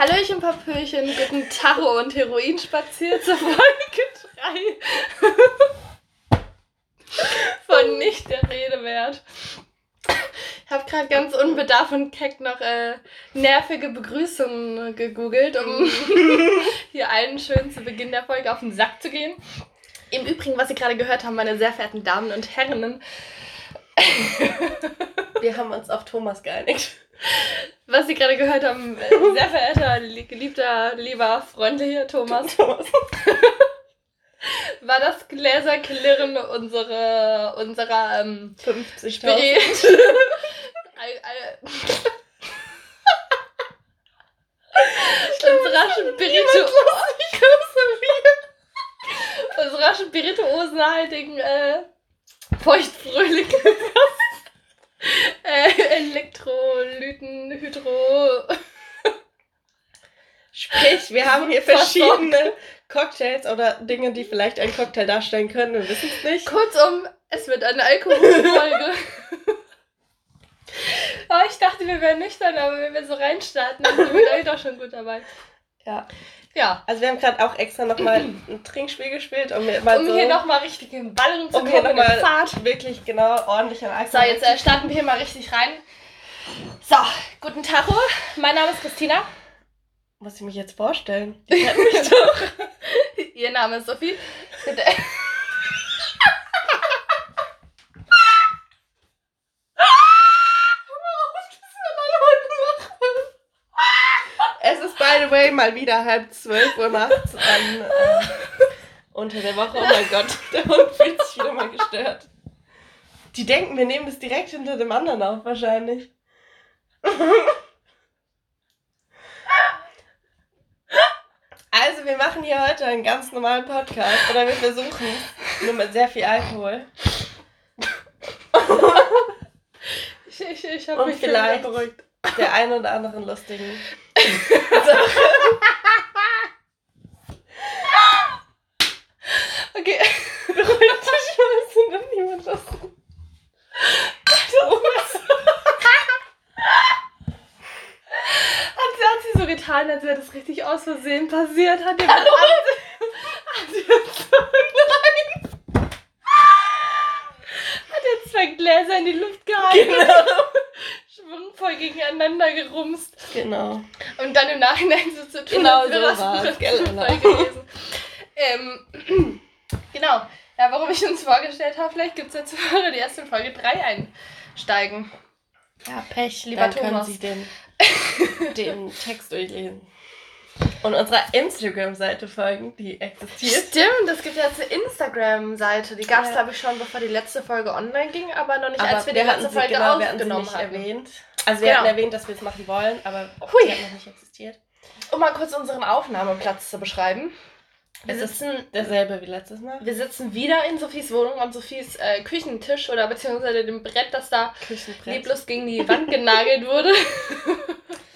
Hallöchen, Papöchen, guten Tacho und Heroin spaziert zur Folge 3. Von nicht der Rede wert. Ich habe gerade ganz unbedarft und keck noch äh, nervige Begrüßungen gegoogelt, um hier allen schön zu Beginn der Folge auf den Sack zu gehen. Im Übrigen, was Sie gerade gehört haben, meine sehr verehrten Damen und Herren, Wir haben uns auf Thomas geeinigt. was Sie gerade gehört haben, äh, sehr verehrter, li- geliebter, lieber, freundlicher Thomas, Thomas. war das Gläserklirren unsere, unserer ähm, 50 Spirit. Al- al- unserer Spiritu unserer spirituosenhaltigen äh, feuchtfröhlichen äh, Elektrolyten, Hydro. Sprich, wir haben hier verschiedene Cocktails oder Dinge, die vielleicht einen Cocktail darstellen können. Wir wissen es nicht. Kurzum, es wird eine Alkoholfolge. oh, ich dachte, wir wären nüchtern, aber wenn wir so reinstarten, dann sind wir doch schon gut dabei. Ja. Ja, Also wir haben gerade auch extra nochmal ein Trinkspiel gespielt, um mir mal um so, hier nochmal richtig in den Ball zu um hier kommen, nochmal Fahrt. wirklich genau ordentlich an So, Alkohol. jetzt äh, starten wir hier mal richtig rein. So, guten Tacho. Mein Name ist Christina. Muss ich mich jetzt vorstellen? Ihr Name ist Sophie. Bitte. Es ist, by the way, mal wieder halb zwölf Uhr nachts an, äh, unter der Woche. Oh mein Gott, der Hund fühlt sich wieder mal gestört. Die denken, wir nehmen das direkt hinter dem anderen auf, wahrscheinlich. Also, wir machen hier heute einen ganz normalen Podcast. Oder wir versuchen nur mit sehr viel Alkohol. Ich, ich, ich habe mich vielleicht- beruhigt. Der ein oder anderen lustigen. Okay. Beruhigt dich mal, es sind doch niemand lustig. Hat sie, hat sie so getan, als wäre das richtig aus Versehen passiert? Hat, jemand, hat, sie, hat sie jetzt so nein. Hat jetzt zwei Gläser in die Luft gehalten, Genau. schwungvoll gegeneinander gerumst Genau. und dann im Nachhinein so zu tun, Genau so das war's, gell, gewesen. Ähm, genau. Ja, warum ich uns vorgestellt habe, vielleicht gibt es jetzt Hörer, die erst in Folge 3 einsteigen. Ja, Pech, lieber Dann können Thomas. Sie den, den Text durchlesen. Und unserer Instagram-Seite folgen, die existiert. Stimmt, es gibt jetzt eine Instagram-Seite. Die gab es, Ja. glaube ich, schon, bevor die letzte Folge online ging, aber noch nicht, Aber als wir wir die letzte Folge genau, wir aufgenommen hatten. erwähnt. Also wir Genau. hatten erwähnt, dass wir es machen wollen, aber Hui. sie hat noch nicht existiert. Um mal kurz unseren Aufnahmeplatz zu beschreiben. Wir Es ist sitzen, Derselbe wie letztes Mal. wir sitzen wieder in Sophies Wohnung an Sophies äh, Küchentisch oder beziehungsweise dem Brett, das da lieblos gegen die Wand genagelt wurde.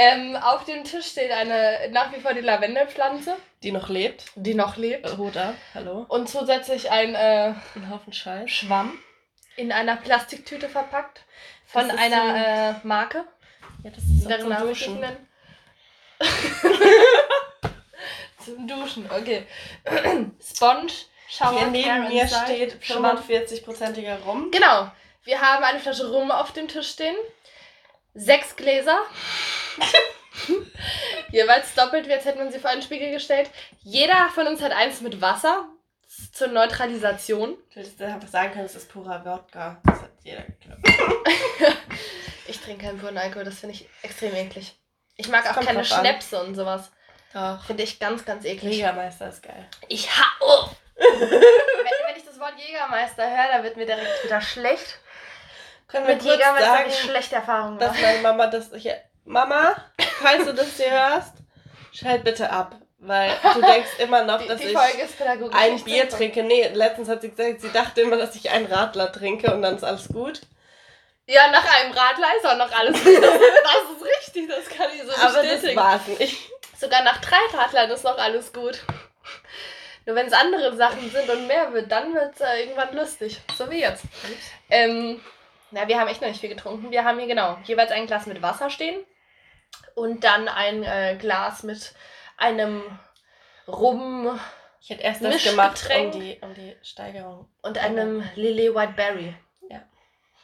ähm, auf dem Tisch steht eine nach wie vor die Lavendelpflanze, Die noch lebt. die noch lebt. Äh, ab. Hallo. Und zusätzlich ein äh, Ein Haufen Scheiß. Schwamm in einer Plastiktüte verpackt von einer äh, Marke. Ja, das ist Deren zum Namen ich nicht Duschen. nennen. Zum Duschen, okay. Sponge, Shower, Hier neben mir steht Schwamm. 45-prozentiger Rum. Genau. Wir haben eine Flasche Rum auf dem Tisch stehen. Sechs Gläser. Jeweils doppelt, wie als hätte man sie vor einen Spiegel gestellt. Jeder von uns hat eins mit Wasser zur Neutralisation. Du hättest einfach sagen können, es ist purer Wodka. Das hat jeder geglaubt. Ich trinke keinen puren Alkohol, das finde ich extrem eklig. Ich mag Das auch keine drauf an. Schnäpse und sowas. Doch. Finde ich ganz, ganz eklig. Jägermeister ist geil. Ich ha oh. wenn, wenn ich das Wort Jägermeister höre, da wird mir direkt wieder schlecht. Können wir Mit Jägermeister habe sagen, ich schlechte Erfahrungen dass meine Mama das hier... Mama, falls du das hier hörst, schalt bitte ab. Weil du denkst immer noch, Die, dass die ich Folge ist pädagogisch. ein Bier trinke. Nee, letztens hat sie gesagt, sie dachte immer, dass ich einen Radler trinke und dann ist alles gut. Ja, nach einem Radler ist auch noch alles gut. Das, das ist richtig, das kann ich so Aber das bestätigen. war's nicht. Sogar nach drei Radlern ist noch alles gut. Nur wenn es andere Sachen sind und mehr wird, dann wird es äh, irgendwann lustig. So wie jetzt. Ähm, na, wir haben echt noch nicht viel getrunken. Wir haben hier genau jeweils ein Glas mit Wasser stehen. Und dann ein äh, Glas mit einem Rum Ich hätte erst das gemacht, um die, um die Steigerung. und einem Lillet White Berry.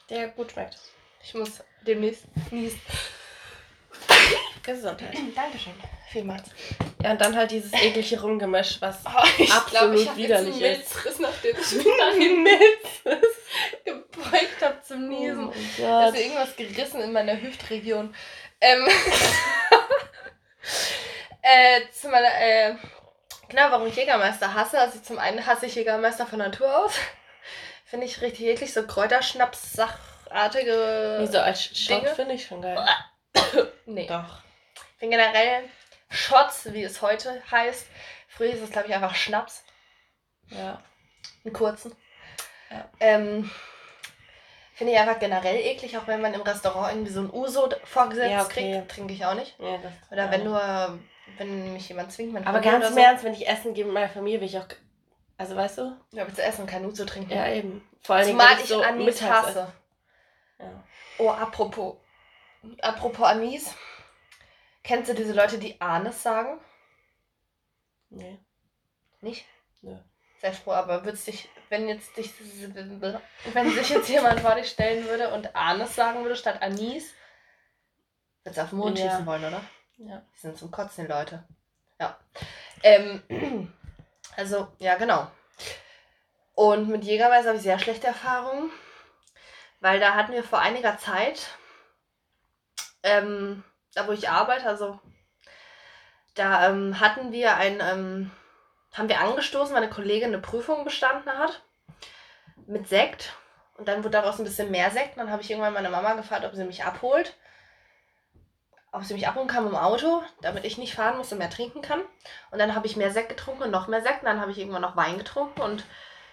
Der gut schmeckt. Ich muss demnächst niesen. Gesundheit. Dankeschön. Vielmals. Ja, und dann halt dieses eklige Rumgemisch, was Oh, Absolut glaub, widerlich jetzt einen Milzriss, nachdem ich mich wie dahin Milz gebeugt habe zum Niesen. Oh ist mir irgendwas gerissen in meiner Hüftregion. Ähm, äh, zu meiner, äh, genau, warum ich Jägermeister hasse. Also zum einen hasse ich Jägermeister von Natur aus. Finde ich richtig eklig, so Kräuterschnaps-sachartige. Nee, so als Shot Dinge. finde ich schon geil. Nee. Doch. Ich finde generell Shots, wie es heute heißt. Früher ist es, glaube ich, einfach Schnaps. Ja. Einen kurzen. Ja. Ähm, Finde ich einfach generell eklig, auch wenn man im Restaurant irgendwie so ein Uso vorgesetzt Ja, okay. kriegt. Trinke ich auch nicht. ja Oder wenn nur, wenn mich jemand zwingt, mein Aber ganz im Ernst, wenn ich Essen gehe mit meiner Familie, will ich auch. Also weißt du? Ja, aber zu essen kein Uso trinken. Ja, eben. Vor Dingen, Zumal wenn ich so Anis hasse. Ja. Oh, apropos. Apropos Anis. Kennst du diese Leute, die Anis sagen? Nee. Nicht? Nö. Sehr froh, aber würdest dich, wenn jetzt dich, wenn sich jetzt jemand vor dich stellen würde und Anis sagen würde statt Anis, würdest du auf den Mond Ja. schießen wollen, oder? Ja. Die sind zum Kotzen, die Leute. Ja. Ähm, also, ja, genau. Und mit Jägermeister habe ich sehr schlechte Erfahrungen, weil da hatten wir vor einiger Zeit, ähm, da wo ich arbeite, also da ähm, hatten wir ein, ähm, haben wir angestoßen, weil eine Kollegin eine Prüfung bestanden hat mit Sekt. Und dann wurde daraus ein bisschen mehr Sekt. Und dann habe ich irgendwann meine Mama gefragt, ob sie mich abholt ob sie mich abholen kann im Auto, damit ich nicht fahren muss und mehr trinken kann. Und dann habe ich mehr Sekt getrunken und noch mehr Sekt. Und dann habe ich irgendwann noch Wein getrunken und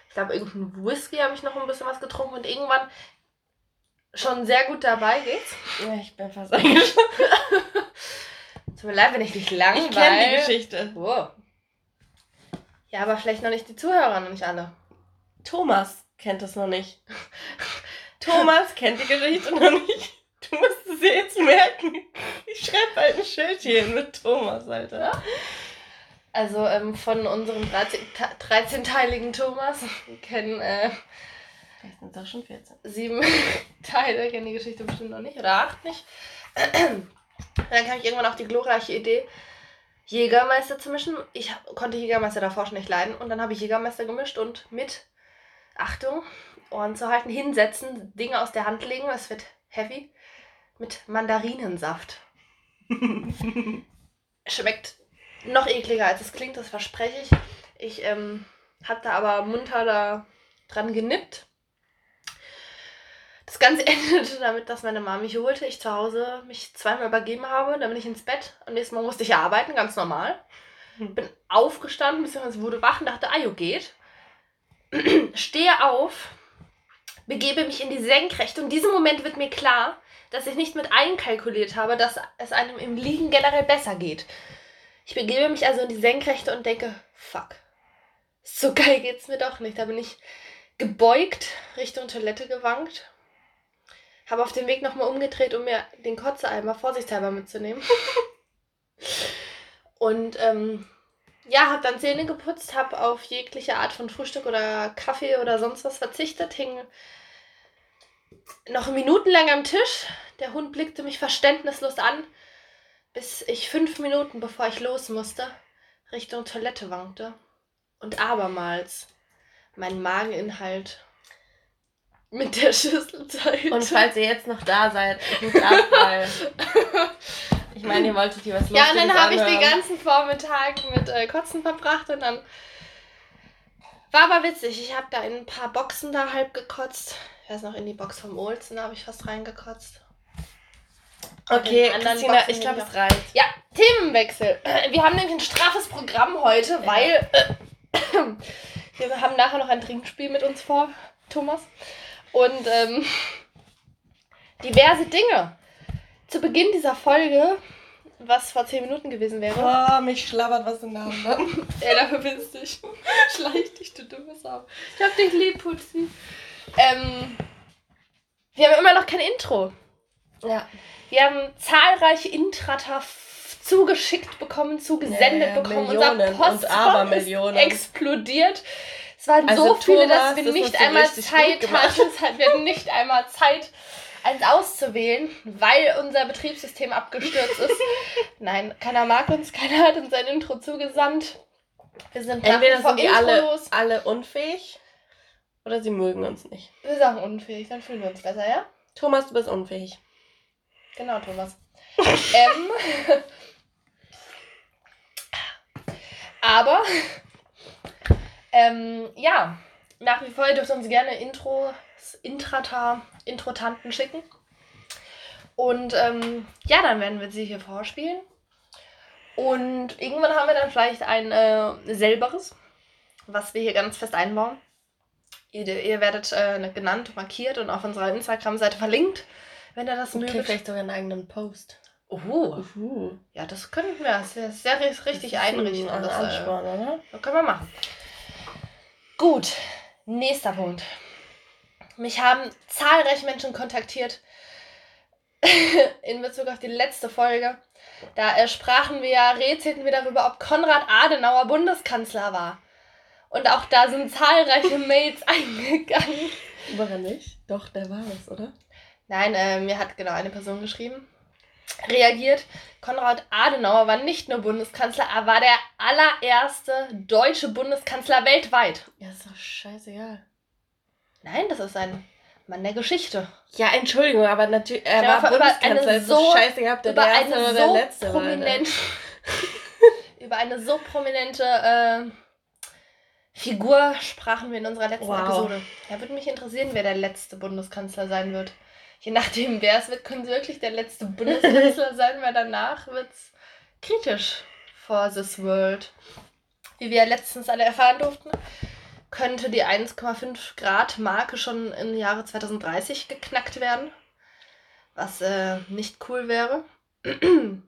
ich glaube, irgendein Whisky habe ich noch ein bisschen was getrunken. Und irgendwann schon sehr gut dabei geht's. ja, ich bin fast eingeschlafen. Tut mir leid, wenn ich dich langweile. Ich kenne die Geschichte. Wow. Ja, aber vielleicht noch nicht die Zuhörer, noch nicht alle. Thomas kennt es noch nicht. Thomas kennt die Geschichte noch nicht. Du musst es dir jetzt merken. Ich schreibe halt ein Schild hier hin mit Thomas, Alter. Also ähm, von unserem 13 ta- 13-teiligen Thomas kennen äh, Vielleicht sind es auch schon 14. sieben Teile, kennen die Geschichte bestimmt noch nicht, oder acht nicht. Dann kam ich irgendwann auf die glorreiche Idee, Jägermeister zu mischen. Ich konnte Jägermeister davor schon nicht leiden und dann habe ich Jägermeister gemischt und mit, Achtung, Ohren zu halten, hinsetzen, Dinge aus der Hand legen, es wird heavy, mit Mandarinensaft. Schmeckt noch ekliger, als es klingt, das verspreche ich. Ich ähm, habe da aber munter da dran genippt. Das Ganze endete damit, dass meine Mama mich holte, ich zu Hause mich zweimal übergeben habe, dann bin ich ins Bett. Am nächsten Mal musste ich ja arbeiten, ganz normal. Hm. Bin aufgestanden, beziehungsweise wurde wach und dachte, ah, jo, geht. Stehe auf, begebe mich in die Senkrechte und in diesem Moment wird mir klar, dass ich nicht mit einkalkuliert habe, dass es einem im Liegen generell besser geht. Ich begebe mich also in die Senkrechte und denke, fuck, so geil geht's mir doch nicht. Da bin ich gebeugt, Richtung Toilette gewankt, habe auf dem Weg nochmal umgedreht, um mir den Kotzeeimer vorsichtshalber mitzunehmen. und ähm, ja, habe dann Zähne geputzt, habe auf jegliche Art von Frühstück oder Kaffee oder sonst was verzichtet, hing noch minutenlang am Tisch. Der Hund blickte mich verständnislos an, bis ich fünf Minuten bevor ich los musste, Richtung Toilette wankte und abermals meinen Mageninhalt mit der Schüssel teilte. Und falls ihr jetzt noch da seid, gut ab, weil ich meine, ihr wolltet hier was ja, und dann Lustiges habe ich den ganzen Vormittag mit äh, Kotzen verbracht und dann war aber witzig. Ich habe da in ein paar Boxen da halb gekotzt. Ich weiß noch, in die Box vom Olsen habe ich fast reingekotzt. Okay, Christina, Boxen ich glaube, es reicht. Ja, Themenwechsel. Wir haben nämlich ein straffes Programm heute, weil wir haben nachher noch ein Trinkspiel mit uns vor, Thomas. Und ähm, diverse Dinge. Zu Beginn dieser Folge, was vor 10 Minuten gewesen wäre, Oh, mich schlabbert was im Namen. Ne? Ey, da verpisst dich. Schleich dich, du dummes Sau. Ich hab dich lieb, Putzi. Ähm, wir haben immer noch kein Intro. Ja. Wir haben zahlreiche Intrata zugeschickt bekommen, zugesendet Ja, ja, bekommen. Millionen Unser und Postfach Abermillionen. ist explodiert. Es waren Also so viele, Thomas, dass wir das nicht einmal Zeit hatten. Wir hatten nicht einmal Zeit, eins auszuwählen, weil unser Betriebssystem abgestürzt ist. Nein, keiner mag uns, keiner hat uns ein Intro zugesandt. Wir sind Entweder sind die alle, alle unfähig oder sie mögen uns nicht. Wir sagen unfähig, dann fühlen wir uns besser, ja? Thomas, du bist unfähig. Genau, Thomas. ähm, aber, ähm, ja, nach wie vor ihr dürft uns gerne Intros, Intrata, Introtanten schicken. Und ähm, ja, dann werden wir sie hier vorspielen. Und irgendwann haben wir dann vielleicht ein äh, selberes, was wir hier ganz fest einbauen. Ihr, ihr werdet äh, genannt, markiert und auf unserer Instagram-Seite verlinkt, wenn ihr das Okay, mögt. vielleicht sogar einen eigenen Post. Oh, Uh, ja, das könnten wir. Das wäre sehr richtig einrichten. Ein Das, äh, Ansporn, oder? das können wir machen. Gut, nächster Punkt. Mich haben zahlreiche Menschen kontaktiert in Bezug auf die letzte Folge. Da äh, sprachen wir ja, rätselten wir darüber, ob Konrad Adenauer Bundeskanzler war. Und auch da sind zahlreiche Mails eingegangen. Woran nicht? Doch, der war es, oder? Nein, äh, mir hat genau eine Person geschrieben, reagiert. Konrad Adenauer war nicht nur Bundeskanzler, er war der allererste deutsche Bundeskanzler weltweit. Ja, ist doch scheißegal. Nein, das ist ein Mann der Geschichte. Ja, Entschuldigung, aber natürlich, er war Bundeskanzler. ist so- scheißegal, ob der erste oder der so letzte war. prominente, über eine so prominente äh, Figur sprachen wir in unserer letzten Wow. Episode. Ja, würde mich interessieren, wer der letzte Bundeskanzler sein wird. Je nachdem, wer es wird, können sie wirklich der letzte Bundeskanzler sein, weil danach wird es kritisch for this world. Wie wir letztens alle erfahren durften, könnte die 1,5 Grad Marke schon im Jahre 2030 geknackt werden. Was äh, nicht cool wäre.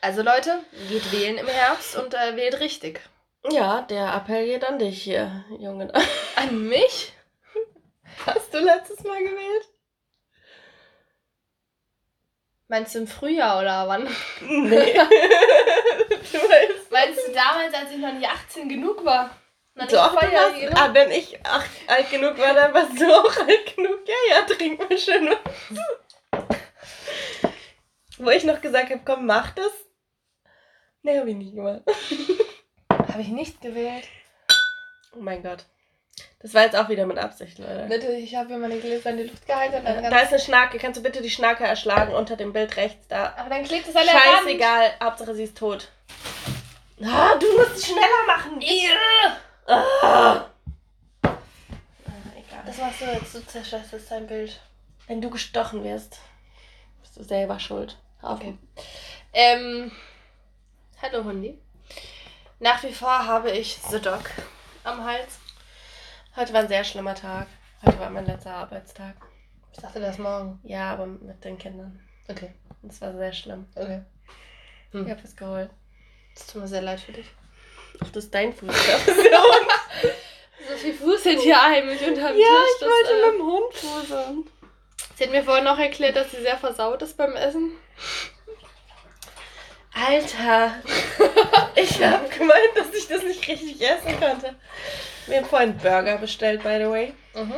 Also Leute, geht wählen im Herbst und äh, wählt richtig. Ja, der Appell geht an dich hier, Junge. An mich? Hast du letztes Mal gewählt? Meinst du im Frühjahr oder wann? Nee. du weißt. Meinst du damals, als ich noch nicht 18 genug war? Noch nicht Doch, warst, genug? ah, wenn ich ach, alt genug war, dann warst du auch alt genug. Ja, ja, trink mal schön was. Wo ich noch gesagt habe, komm, mach das. Nee, hab ich nicht gemacht. Habe ich nicht gewählt. Oh mein Gott. Das war jetzt auch wieder mit Absicht, Leute. Bitte, ich habe hier meine Gläser in die Luft gehalten. Da ist eine Schnarke. Kannst du bitte die Schnarke erschlagen unter dem Bild rechts da? aber dann klebt es an der Wand. Scheißegal, Hauptsache sie ist tot. Ah, du musst es schneller machen. Ah. Ah, egal. Das machst du jetzt, du zerstörst jetzt dein Bild. Wenn du gestochen wirst, bist du selber schuld. Auf. Okay. Ähm, hallo Hundi. Nach wie vor habe ich The Dog am Hals. Heute war ein sehr schlimmer Tag. Heute war mein letzter Arbeitstag. Ich dachte, das morgen. Ja, aber mit den Kindern. Okay, Das war sehr schlimm. okay. Hm. Ich hab es geholt. Das tut mir sehr leid für dich. Ach, das ist dein Fuß. So viel Fuß sind hier heimlich unterm Ja, Tisch. ich wollte äh, mit dem Hund fuseln. Sie hat mir vorhin noch erklärt, dass sie sehr versaut ist beim Essen. Alter. Ich hab gemeint, dass ich das nicht richtig essen konnte. Wir haben vorhin Burger bestellt, by the way. Mhm.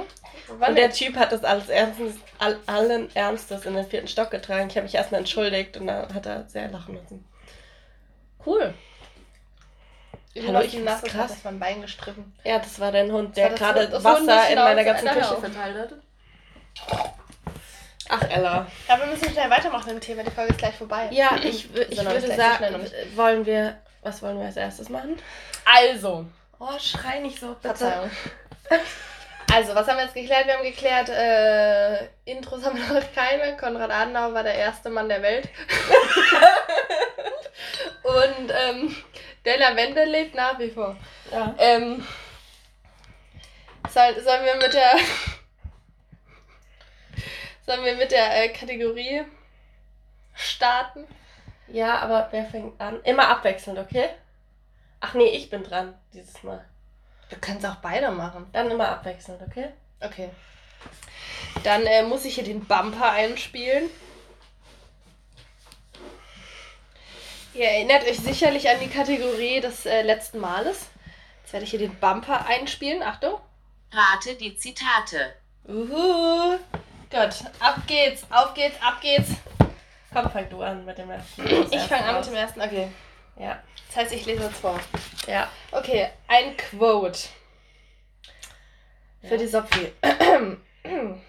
Und der Typ hat das alles ernstes, all, allen Ernstes in den vierten Stock getragen. Ich habe mich erstmal entschuldigt und dann hat er sehr lachen müssen. cool. Hallo, ich find's krass. Das mein Bein gestriffen. Ja, das war dein Hund, der gerade Wasser in meiner ganzen Küche verteilt hat. Ach, Ella. Ja, wir müssen schnell weitermachen im Thema. Die Folge ist gleich vorbei. Ja, ich, ich Sondern würde sagen, wollen wir, was wollen wir als erstes machen? Also. Oh, schrei nicht so, bitte. Verzeihung. Also, was haben wir jetzt geklärt? Wir haben geklärt, äh, Intros haben wir noch keine. Konrad Adenauer war der erste Mann der Welt. Und ähm, der Lavende lebt nach wie vor. Ja. Ähm, soll, sollen wir mit der sollen wir mit der äh, Kategorie starten? ja, aber wer fängt an? Immer abwechselnd, okay? Ach nee, ich bin dran dieses Mal. Du kannst auch beide machen. Dann immer abwechselnd, okay? Okay. Dann äh, muss ich hier den Bumper einspielen. Ihr erinnert euch sicherlich an die Kategorie des äh, letzten Males. Jetzt werde ich hier den Bumper einspielen. Achtung. Rate die Zitate. Uhu. Gut, ab geht's, auf geht's, ab geht's. Komm, fang du an mit dem ersten. Ich fange an mit dem ersten. Okay. Ja. Das heißt, ich lese jetzt vor. Ja. Okay, ein Quote. Für Ja. die Sophie.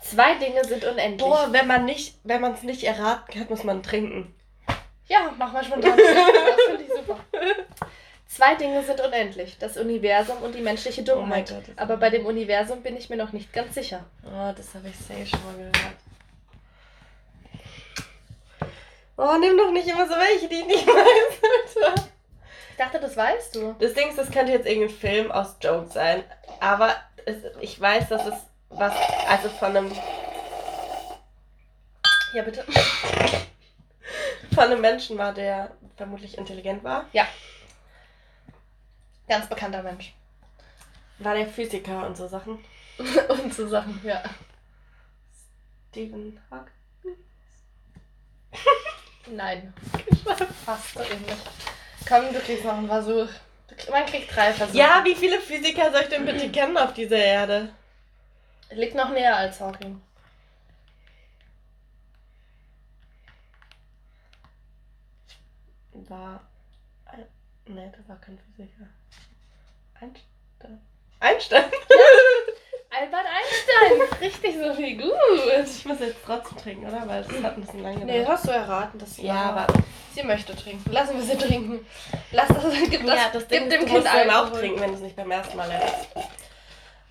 Zwei Dinge sind unendlich. Boah, wenn man nicht, wenn man es nicht erraten kann, muss man trinken. Ja, mach mal spontan. das finde ich super. Zwei Dinge sind unendlich. Das Universum und die menschliche Oh Dummheit. Gott, das- Aber bei dem Universum bin ich mir noch nicht ganz sicher. Oh, das habe ich safe schon mal gehört. Oh, nimm doch nicht immer so welche, die ich nicht weiß, Alter. Ich dachte, das weißt du. Das Ding ist, das könnte jetzt irgendein Film aus Joke sein. Aber es, ich weiß, dass es was, also von einem, Ja, bitte. von einem Menschen war, der vermutlich intelligent war. Ganz bekannter Mensch. War der Physiker und so Sachen. und so Sachen, ja. Stephen Hawking. Nein. Fast so ähnlich. Komm, du kriegst noch einen Versuch. Man kriegt drei Versuche. Ja, wie viele Physiker soll ich denn bitte kennen auf dieser Erde? Liegt noch näher als Hawking. War. Nee, das war kein Physiker. Einstein. Einstein? Albert Einstein. Richtig so viel gut. Ich muss jetzt trotzdem trinken, oder? Weil es hat ein bisschen lange Nee, gedauert. hast du erraten, dass sie Ja, aber sie möchte trinken. Lassen wir sie trinken. Lass das, gib das, ja, das Ding gib ist, dem du Kind dann auch trinken, wenn du es nicht beim ersten Mal errätst.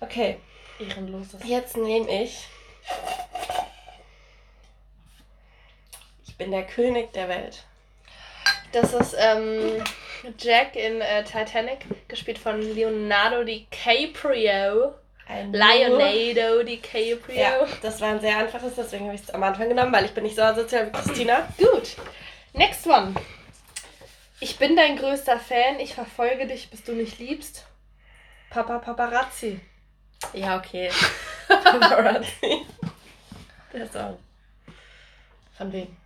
Okay, Ehrenloses. jetzt nehme ich. Ich bin der König der Welt. Das ist ähm, Jack in äh, Titanic, gespielt von Leonardo DiCaprio. Ein Leonardo DiCaprio. Ja, das war ein sehr einfaches, deswegen habe ich es am Anfang genommen, weil ich bin nicht so asozial wie Christina. Gut. Next one. Ich bin dein größter Fan. Ich verfolge dich, bis du mich liebst. Papa Paparazzi. Ja, okay. Paparazzi. Der Song. Von wem?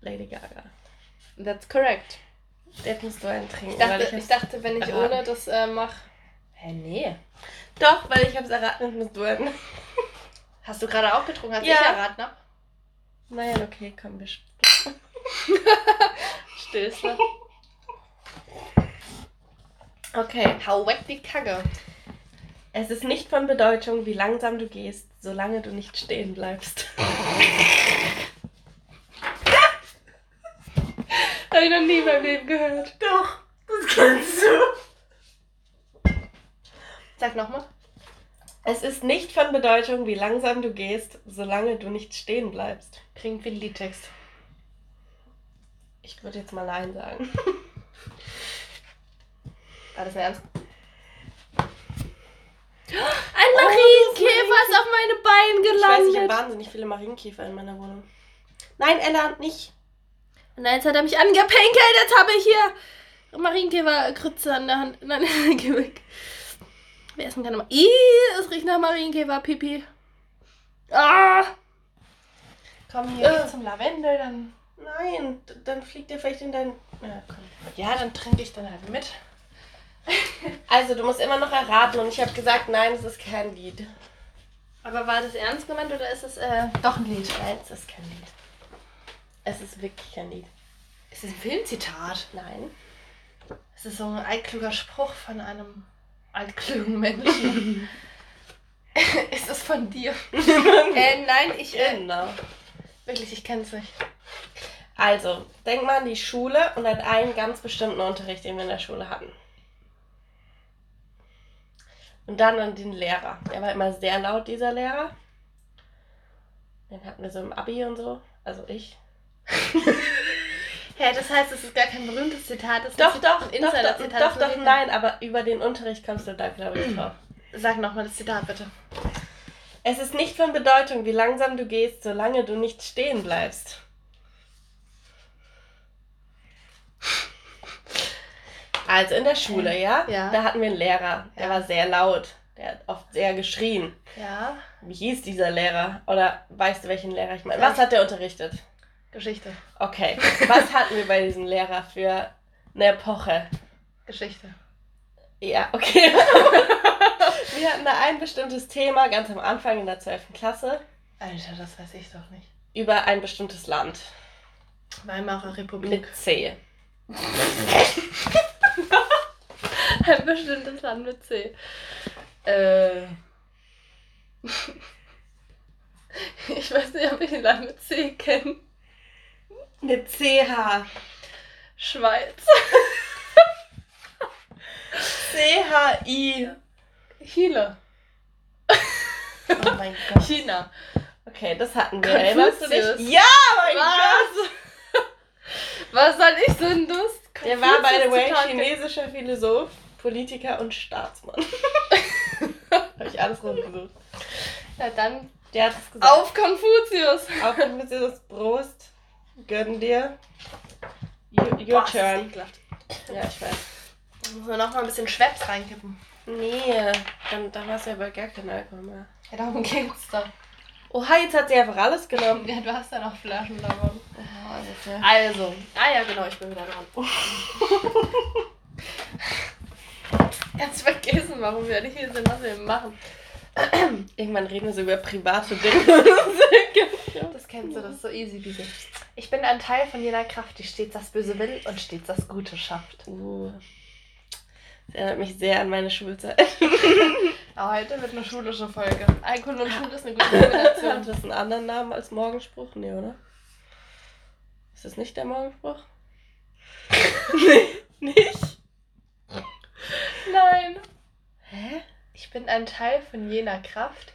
Lady Gaga. That's correct. Jetzt musst du einen trinken. Ich dachte, ich ich dachte wenn ich erraten. ohne das äh, mache. Hä, nee. Doch, weil ich habe es erraten, jetzt musst du einen. Hast du gerade auch getrunken, als Ja. ich erraten habe? Naja, okay, komm, wir sch- Stößle. Okay. Hau weg die Kacke. Es ist nicht von Bedeutung, wie langsam du gehst, solange du nicht stehen bleibst. Habe ich noch nie meinem Leben gehört. Doch, das kennst du. Sag nochmal. Es ist nicht von Bedeutung, wie langsam du gehst, solange du nicht stehen bleibst. Klingt wie ein Liedtext. Ich würde jetzt mal Nein sagen. War das Ernst? Ein Oh, Marienkäfer ist auf meine Beine Ich weiß, ich habe gelandet. wahnsinnig viele Marienkäfer in meiner Wohnung. Nein, Ella, nicht. Nein, jetzt hat er mich angepinkelt. Jetzt habe ich hier Marienkäfer-Krütze an der Hand. Nein, geh weg. Wer essen kann immer. Ih, es riecht nach Marienkäfer-Pipi. Ah! Komm hier Äh. zum Lavendel, dann. Nein, dann fliegt er vielleicht in dein. Ja, komm. Ja, dann trinke ich dann halt mit. Also, du musst immer noch erraten und ich habe gesagt, nein, es ist kein Lied. Aber war das ernst gemeint oder ist es äh, doch ein Lied? Nein, es ist kein Lied. Es ist wirklich kein Lied. Ist es ein Filmzitat? Nein. Es ist so ein altkluger Spruch von einem altklugen Menschen. ist es von dir? äh, nein, ich. Äh, Genau. wirklich, ich kenne es nicht. Also, denk mal an die Schule und an einen ganz bestimmten Unterricht, den wir in der Schule hatten. Und dann an den Lehrer. Der war immer sehr laut, dieser Lehrer. Den hatten wir so im Abi und so. Also ich. Hä, das heißt, es ist gar kein berühmtes Zitat. Das Doch, ist doch, ein doch, doch, Insider-Zitat. doch, doch, nein, aber über den Unterricht kommst du da, glaube ich, drauf. Sag nochmal das Zitat, bitte. Es ist nicht von Bedeutung, wie langsam du gehst, solange du nicht stehen bleibst. Also in der Schule, ja? Ja. Da hatten wir einen Lehrer, der Ja. war sehr laut. Der hat oft sehr geschrien. Ja. Wie hieß dieser Lehrer? Oder weißt du, welchen Lehrer ich meine? Ja. Was hat der unterrichtet? Geschichte. Okay. Was hatten wir bei diesem Lehrer für eine Epoche? Geschichte. Ja, okay. wir hatten da ein bestimmtes Thema ganz am Anfang in der 12. Klasse Alter, das weiß ich doch nicht. über ein bestimmtes Land Weimarer Republik. mit C. Ein bestimmtes Land mit C. Äh. Ich weiß nicht, ob ich ein Land mit C kenne. Mit CH. Schweiz. C-H-I. Chile. Oh mein Gott. China. Okay, das hatten wir. Erinnerst du dich? Konfuzius. Ja, mein Gott. Was? Was soll ich so ein Lust? Der war, by the way, chinesischer Philosoph, Politiker und Staatsmann. Habe ich alles rausgesucht. Ja, dann Der hat es gesagt. auf Konfuzius. Auf Konfuzius Brust. Gönn dir. Your, your Boah, turn. Ja, ich weiß. Da muss man noch mal ein bisschen Schweppes reinkippen. Nee, dann, dann hast du ja bald gar keinen Alkohol mehr. Ja, darum geht's doch. Oha, jetzt hat sie einfach alles genommen. Ja, du hast ja noch Flaschen davon. Oh, ja- Also. Ah ja, genau, ich bin wieder dran. Ganz vergessen, warum wir nicht hier sind, was wir machen. Irgendwann reden wir so über private Dinge. Das kennst du, das ist so easy peasy. Ich bin ein Teil von jener Kraft, die stets das Böse will und stets das Gute schafft. uh, das erinnert mich sehr an meine Schulzeit. Aber heute wird eine schulische Folge. Alkohol und Schule ist eine gute Hat Kombination. das einen anderen Namen als Morgenspruch? Nee, oder? Ist das nicht der Morgenspruch? nee, nicht? Nein. Hä? Ich bin ein Teil von jener Kraft,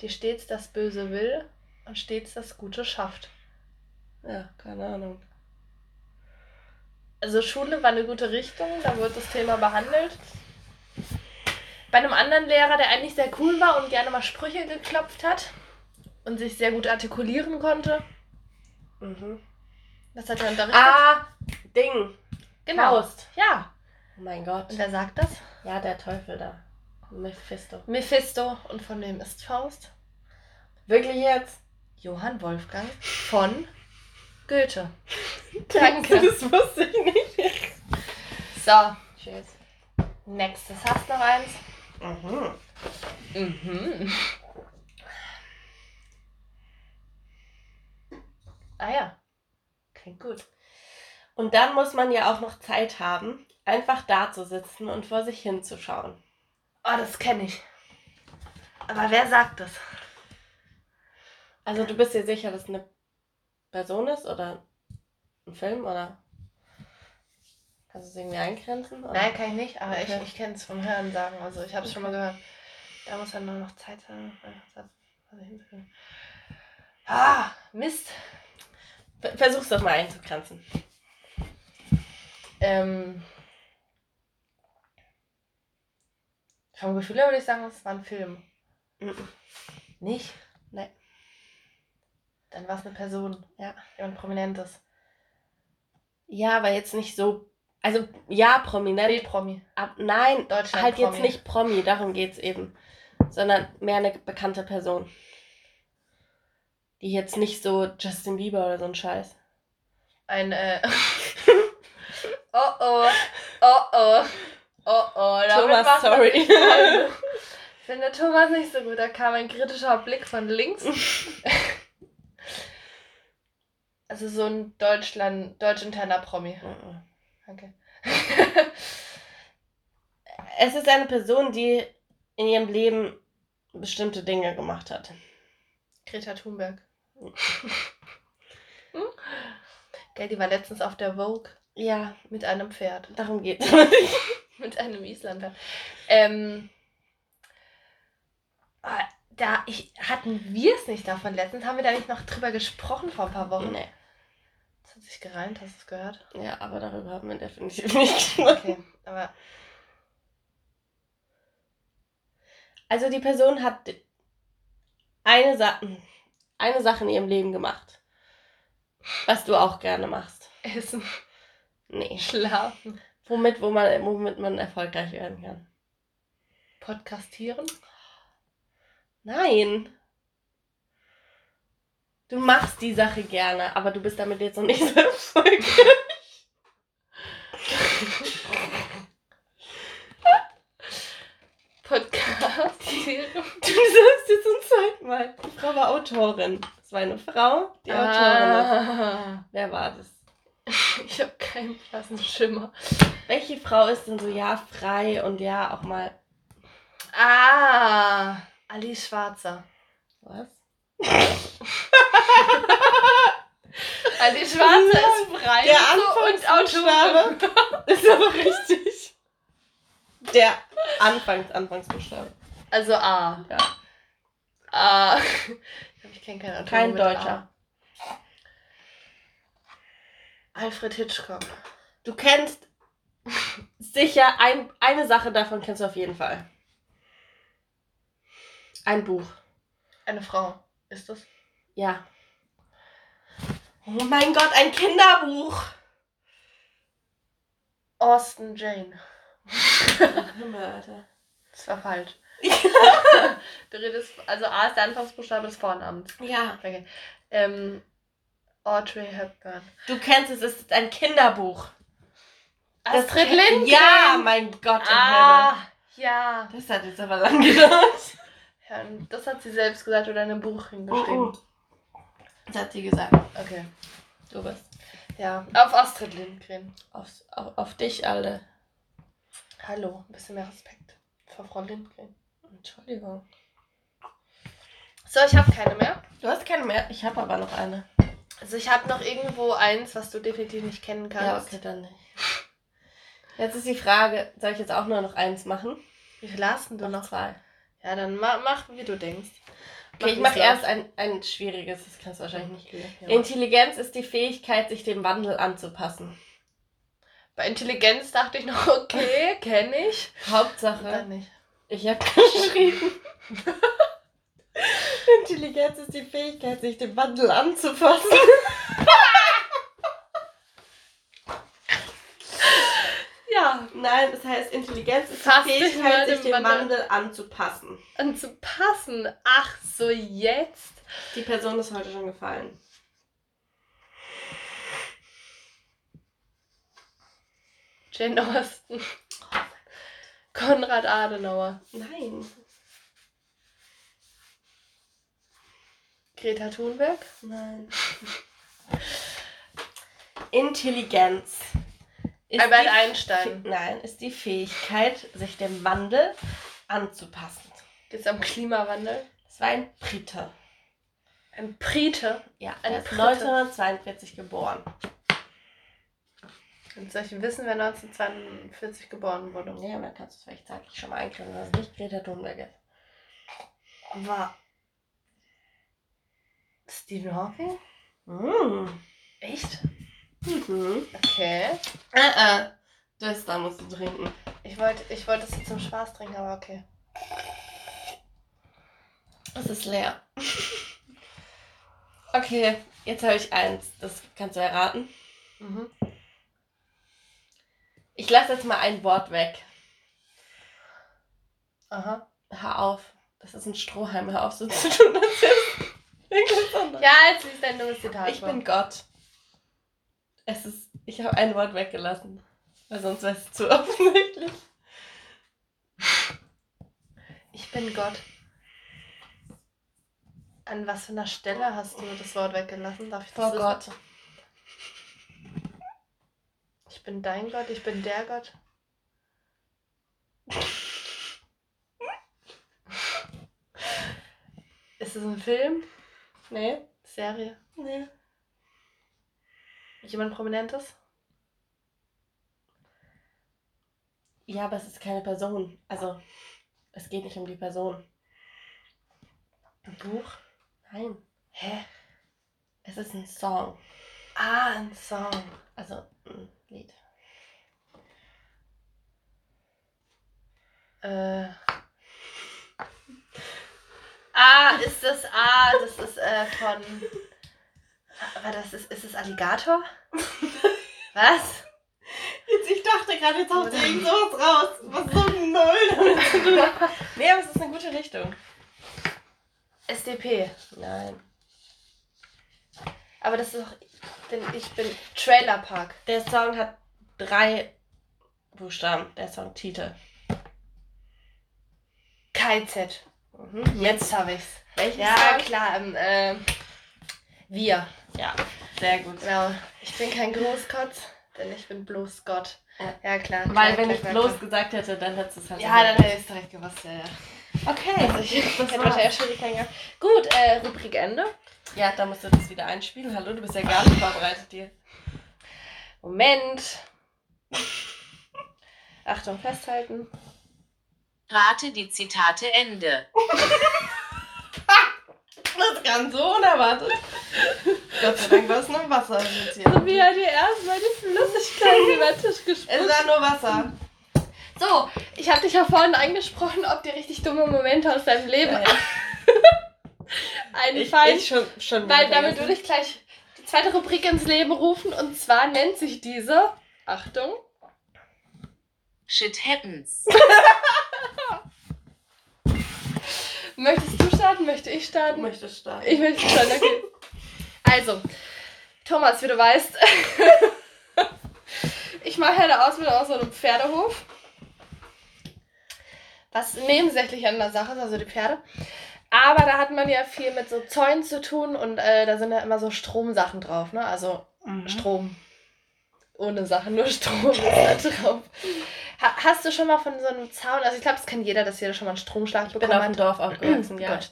die stets das Böse will und stets das Gute schafft. Ja, keine Ahnung. Also Schule war eine gute Richtung, da wurde das Thema behandelt. Bei einem anderen Lehrer, der eigentlich sehr cool war und gerne mal Sprüche geklopft hat und sich sehr gut artikulieren konnte. Mhm. Das hat er unterrichtet. Ah, Ding. genau. Faust. Ja. Oh mein Gott. Und wer sagt das? Ja, der Teufel da. Mephisto. Mephisto. Und von wem ist Faust? Wirklich jetzt? Johann Wolfgang von Goethe. Danke. Das wusste ich nicht. So, Cheers. nächstes. Hast noch eins? Mhm. Mhm. Ah ja. Klingt gut. Und dann muss man ja auch noch Zeit haben, einfach da zu sitzen und vor sich hinzuschauen. Oh, das kenne ich. Aber wer sagt das? Also du bist dir sicher, dass es eine Person ist oder ein Film oder kannst du es irgendwie eingrenzen? Oder? Nein, kann ich nicht, aber Okay. ich, ich kenne es vom Hören sagen. Also ich habe es schon mal gehört. Da muss er nur noch Zeit haben. hinzufügen. Ah, Mist. Ver- Versuch's doch mal einzugrenzen. Ähm, vom Gefühl her würde ich sagen, es war ein Film. Mhm. Nicht? Nee. Dann war es eine Person. Ja. Jemand Prominentes. Ja, aber jetzt nicht so. Also ja, prominent. B-Promi. Ab, nein, Deutschland halt jetzt Promi. nicht Promi, darum geht's eben. Sondern mehr eine bekannte Person. Die jetzt nicht so Justin Bieber oder so ein Scheiß. Ein, äh. oh oh. Oh oh. Oh oh. Damit Thomas, sorry. Ich finde Thomas nicht so gut. Da kam ein kritischer Blick von links. Also so ein Deutschland, deutsch-interner Promi. Mhm. Danke. Es ist eine Person, die in ihrem Leben bestimmte Dinge gemacht hat. Greta Thunberg. Hm? Gell, die war letztens auf der Vogue Ja, mit einem Pferd. darum geht's. Mit einem Islandpferd. Ähm, ah, da ich, hatten wir es nicht davon letztens? Haben wir da nicht noch drüber gesprochen vor ein paar Wochen? nee. Das hat sich gereimt, hast du es gehört? Ja, aber darüber haben wir definitiv nicht gesprochen. Okay, aber Also die Person hat eine, Sa eine Sache in ihrem Leben gemacht. Was du auch gerne machst. Essen, Nee. Schlafen. Womit, wo man, womit man erfolgreich werden kann. Podcastieren? Nein. Du machst die Sache gerne, aber du bist damit jetzt noch nicht so erfolgreich. Podcastieren? Du sagst jetzt zum zweiten Mal. Die Frau war Autorin. Das war eine Frau, die Autorin ist. Ah, Wer war das? ich habe keinen blassen Schimmer. Welche Frau ist denn so ja frei und ja auch mal. Ah, Alice Schwarzer. Was? Alice Schwarzer ist frei Der und Autorin. Ist aber richtig. Der Anfangs, Anfangsbuchstabe. Also A. Ja. A. Ich glaube, ich kenne keinen Kein Deutscher. A. Alfred Hitchcock. Du kennst sicher ein, eine Sache davon kennst du auf jeden Fall. Ein Buch. Eine Frau. Ist das? Ja. Oh mein Gott, ein Kinderbuch. Austin Jane. Himmel, Alter. Das war falsch. du redest, also A ist der Anfangsbuchstabe des Vornamens. Ja. Okay. Ähm, Audrey Hepburn. Du kennst es, es ist ein Kinderbuch. Das Astrid Lindgren. Ja, mein Gott im Ah, ja. Das hat jetzt aber lang gedauert. ja. Das hat sie selbst gesagt oder in einem Buch hingeschrieben. Das hat sie gesagt. Okay. Du bist. Ja. Auf Astrid Lindgren. Auf, auf, auf dich alle. Hallo. Ein bisschen mehr Respekt vor Frau Lindgren. Entschuldigung. So, ich habe keine mehr. Du hast keine mehr. Ich habe aber noch eine. Also ich habe noch irgendwo eins, was du definitiv nicht kennen kannst. Ja, okay, dann nicht. Jetzt ist die Frage, soll ich jetzt auch nur noch eins machen? Wie viel hast denn du noch? zwei. Ja, dann ma mach, wie du denkst. Okay, ich mache erst ein, ein schwieriges, das kannst du wahrscheinlich nicht. Ja. Intelligenz ist die Fähigkeit, sich dem Wandel anzupassen. Bei Intelligenz dachte ich noch, okay, kenne ich. Hauptsache, ich habe geschrieben. Intelligenz ist die Fähigkeit, sich dem Wandel anzupassen. Ja. Nein, das heißt, Intelligenz ist Passt die Fähigkeit, sich dem dem Wandel- Wandel anzupassen. Anzupassen. Ach so, jetzt. Die Person ist heute schon gefallen. Jane Austen. Konrad Adenauer. Nein. Greta Thunberg. Nein. Intelligenz. Ist Albert Einstein. Fäh- Nein, ist die Fähigkeit, sich dem Wandel anzupassen. Geht's am Klimawandel? Das war ein Brite. Ein Brite. Ja, Eine er ist Brite. 1942 geboren. Und soll ich wissen, wer 1942 geboren wurde? Ja, dann kannst du es vielleicht zeitlich schon mal einkriegen, dass es nicht Greta Thunberg ist. War. Stephen Hawking? Mm. Echt? Mhm. Okay. Äh, äh. Das da musst du trinken. Ich wollte ich es jetzt zum Spaß trinken, aber okay. Es ist leer. Okay, jetzt habe ich eins. Das kannst du erraten. Mhm. Ich lasse jetzt mal ein Wort weg. Aha. Hör auf. Das ist ein Strohhalm. Hör auf, so zu tun, als wäre es irgendwas anderes. Ja, jetzt liest dein dummes Zitat. Ich vor. bin Gott. Es ist. Ich habe ein Wort weggelassen. Weil sonst wäre es zu offensichtlich. Ich bin Gott. An was für einer Stelle hast du das Wort weggelassen? Darf ich das Vor? Gott. Ich bin dein Gott, ich bin der Gott. Ist es ein Film? Nee? Serie? Nee. Jemand Prominentes? Ja, aber es ist keine Person. Also, es geht nicht um die Person. Ein Buch? Nein. Hä? Es ist ein Song. Ah, ein Song. Also, ein Lied. Äh. Ah, ist das. Ah, das ist äh, von. Aber das ist. Ist es Alligator? Was? Jetzt, ich dachte gerade, jetzt haut sie irgend sowas raus. Was so ein Null damit zu tun hat. Nee, aber es ist eine gute Richtung. SDP. Nein. Aber das ist doch. Denn ich bin Trailerpark. Der Song hat drei Buchstaben. Der Songtitel. KZ. Mhm. Jetzt habe ich's. Welchen Ja, Song? klar. Ähm, äh, wir. Ja, sehr gut. Genau. Ich bin kein Großkotz, denn ich bin bloß Gott. Ja. Ja, klar. Weil klar, wenn klar, ich klar, bloß gesagt hätte, dann hättest du es halt Ja, dann hätte ich es direkt gewusst, ja, ja. Okay, Also ich hätte wahrscheinlich Schwierigkeiten gehabt. Gut, äh, Rubrik Ende. Ja, da musst du das wieder einspielen. Hallo, du bist ja gar nicht vorbereitet hier. Moment. Achtung, festhalten. Rate die Zitate Ende. Das ganz so unerwartet. Gott sei Dank war es nur Wasser hier. Sophie hat hier erstmal die Flüssigkeit über den Tisch Es gespuckt. war nur Wasser. So, ich habe dich ja vorhin angesprochen, ob dir richtig dumme Momente aus deinem Leben Ja, ja. Ich, einfallen. ich schon, schon weil damit würde ich gleich die zweite Rubrik ins Leben rufen. Und zwar nennt sich diese. Achtung. Shit happens. Möchtest du starten? Möchte ich Du starten? möchtest starten. Ich möchte starten, okay. Also, Thomas, wie du weißt, ich mache ja eine Ausbildung aus so einem Pferdehof. Was nebensächlich an der Sache ist, also die Pferde. Aber da hat man ja viel mit so Zäunen zu tun und äh, da sind ja immer so Stromsachen drauf, ne? Also Mhm. Strom. Ohne Sachen, nur Strom ist da drauf. Ha hast du schon mal von so einem Zaun, also ich glaube, das kennt jeder, dass jeder schon mal einen Stromschlag Ich bin bekommen auf hat. dem Dorf aufgewachsen, ja. Gott.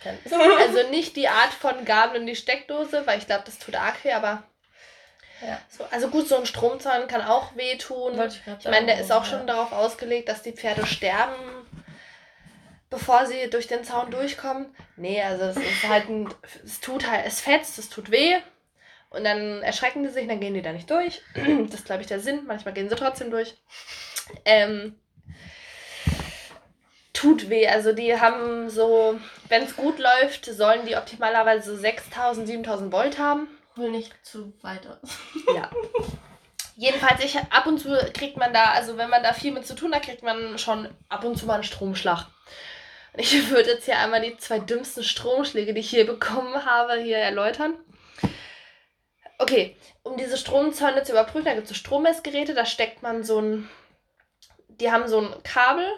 Also nicht die Art von Gabel in die Steckdose, weil ich glaube, das tut arg weh, aber. Ja. So, also gut, so ein Stromzahn kann auch wehtun. Ich Ich meine, der ist auch ja. schon darauf ausgelegt, dass die Pferde sterben, bevor sie durch den Zaun durchkommen. Nee, also es ist halt ein. Es tut halt, es fetzt, es tut weh. Und dann erschrecken die sich, dann gehen die da nicht durch. Das ist, glaube ich, der Sinn. Manchmal gehen sie trotzdem durch. Ähm, tut weh. Also die haben so, wenn es gut läuft, sollen die optimalerweise so 6000, 7000 Volt haben. Hol nicht zu weit aus. Ja. Jedenfalls, ich, ab und zu kriegt man da, also wenn man da viel mit zu tun hat, kriegt man schon ab und zu mal einen Stromschlag. Ich würde jetzt hier einmal die zwei dümmsten Stromschläge, die ich hier bekommen habe, hier erläutern. Okay, um diese Stromzäune zu überprüfen, da gibt es so Strommessgeräte, da steckt man so ein, die haben so ein Kabel,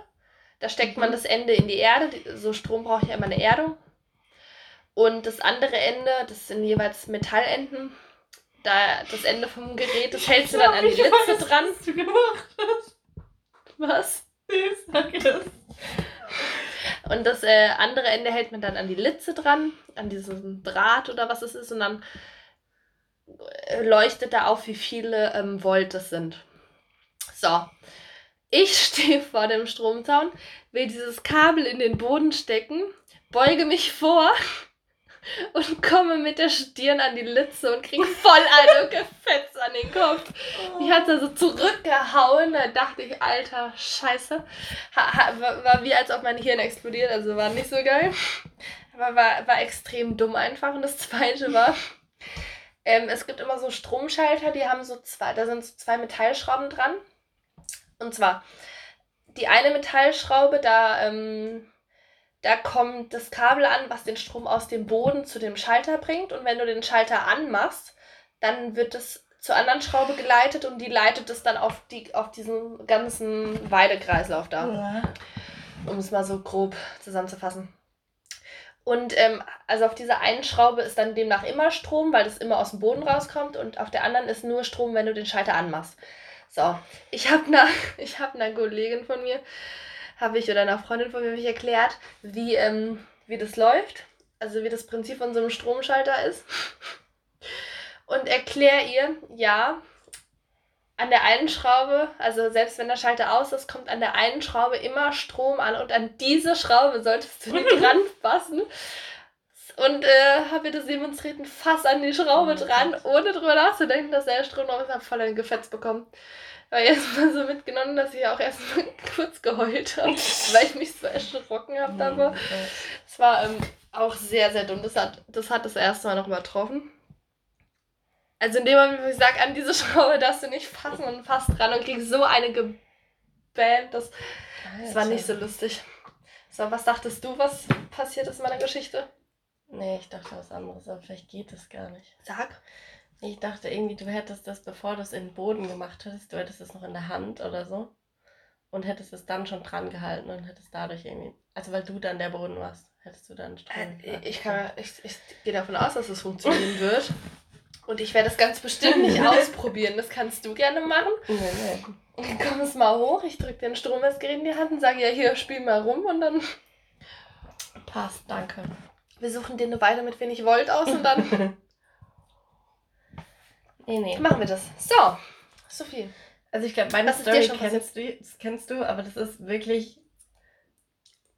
da steckt man Mhm. das Ende in die Erde, so Strom braucht ja immer eine Erdung. Und das andere Ende, das sind jeweils Metallenden, da das Ende vom Gerät, das hältst du dann an die Litze dran. Was du gemacht hast. Was? Nee, sag es. Und das äh, andere Ende hält man dann an die Litze dran, an diesen Draht oder was es ist, und dann leuchtet da auf, wie viele ähm, Volt das sind. So. Ich stehe vor dem Stromzaun, will dieses Kabel in den Boden stecken, beuge mich vor und komme mit der Stirn an die Litze und kriege voll eine Gefetz an den Kopf. Die hat da so zurückgehauen. Da dachte ich, alter Scheiße. War wie als ob mein Hirn explodiert, also war nicht so geil. Aber war, war extrem dumm einfach. Und das zweite war, ähm, es gibt immer so Stromschalter, die haben so zwei, da sind so zwei Metallschrauben dran. Und zwar, die eine Metallschraube, da, ähm, da kommt das Kabel an, was den Strom aus dem Boden zu dem Schalter bringt. Und wenn du den Schalter anmachst, dann wird es zur anderen Schraube geleitet und die leitet es dann auf, die, auf diesen ganzen Weidekreislauf da Ja. um es mal so grob zusammenzufassen. Und ähm, also auf dieser einen Schraube ist dann demnach immer Strom, weil das immer aus dem Boden rauskommt und auf der anderen ist nur Strom, wenn du den Schalter anmachst. So, ich habe einer hab einer Kollegin von mir, habe ich oder einer Freundin von mir hab ich erklärt, wie, ähm, wie das läuft, also wie das Prinzip von so einem Stromschalter ist. Und erkläre ihr, ja, an der einen Schraube, also selbst wenn der Schalter aus ist, kommt an der einen Schraube immer Strom an und an diese Schraube solltest du nicht ranfassen. Und äh, habe das demonstriert, ein Fass an die Schraube Oh dran, ohne drüber nachzudenken, dass der Strom noch ist, voll ein Gefetz bekommen. War erstmal so mitgenommen, dass ich auch erstmal kurz geheult habe, weil ich mich so erschrocken habe davor. Es war ähm, auch sehr, sehr dumm. Das hat, das hat das erste Mal noch übertroffen. Also in dem Moment, wo ich sage, an diese Schraube darfst du nicht fassen und fast dran und kriegst so eine gebämt. Das, das war nicht so lustig. So, was dachtest du, was passiert ist in meiner Geschichte? Nee, ich dachte was anderes, aber vielleicht geht es gar nicht. Sag. Ich dachte irgendwie, du hättest das, bevor du es in den Boden gemacht hättest, du hättest es noch in der Hand oder so. Und hättest es dann schon dran gehalten und hättest dadurch irgendwie. Also weil du dann der Boden warst, hättest du dann Strom. Äh, ich, kann, ich, ich gehe davon aus, dass es funktionieren wird. Und ich werde es ganz bestimmt nicht ausprobieren. Das kannst du gerne machen. Nee, nee. Und komm es mal hoch, ich drücke dir ein Strommessgerät in die Hand und sage, ja, hier, spiel mal rum und dann. Passt, danke. Wir suchen dir eine Weile mit wenig Volt aus und dann nee, nee. machen wir das. So, Sophie. Also ich glaube, meine dir Story schon kennst du, das kennst du, aber das ist wirklich.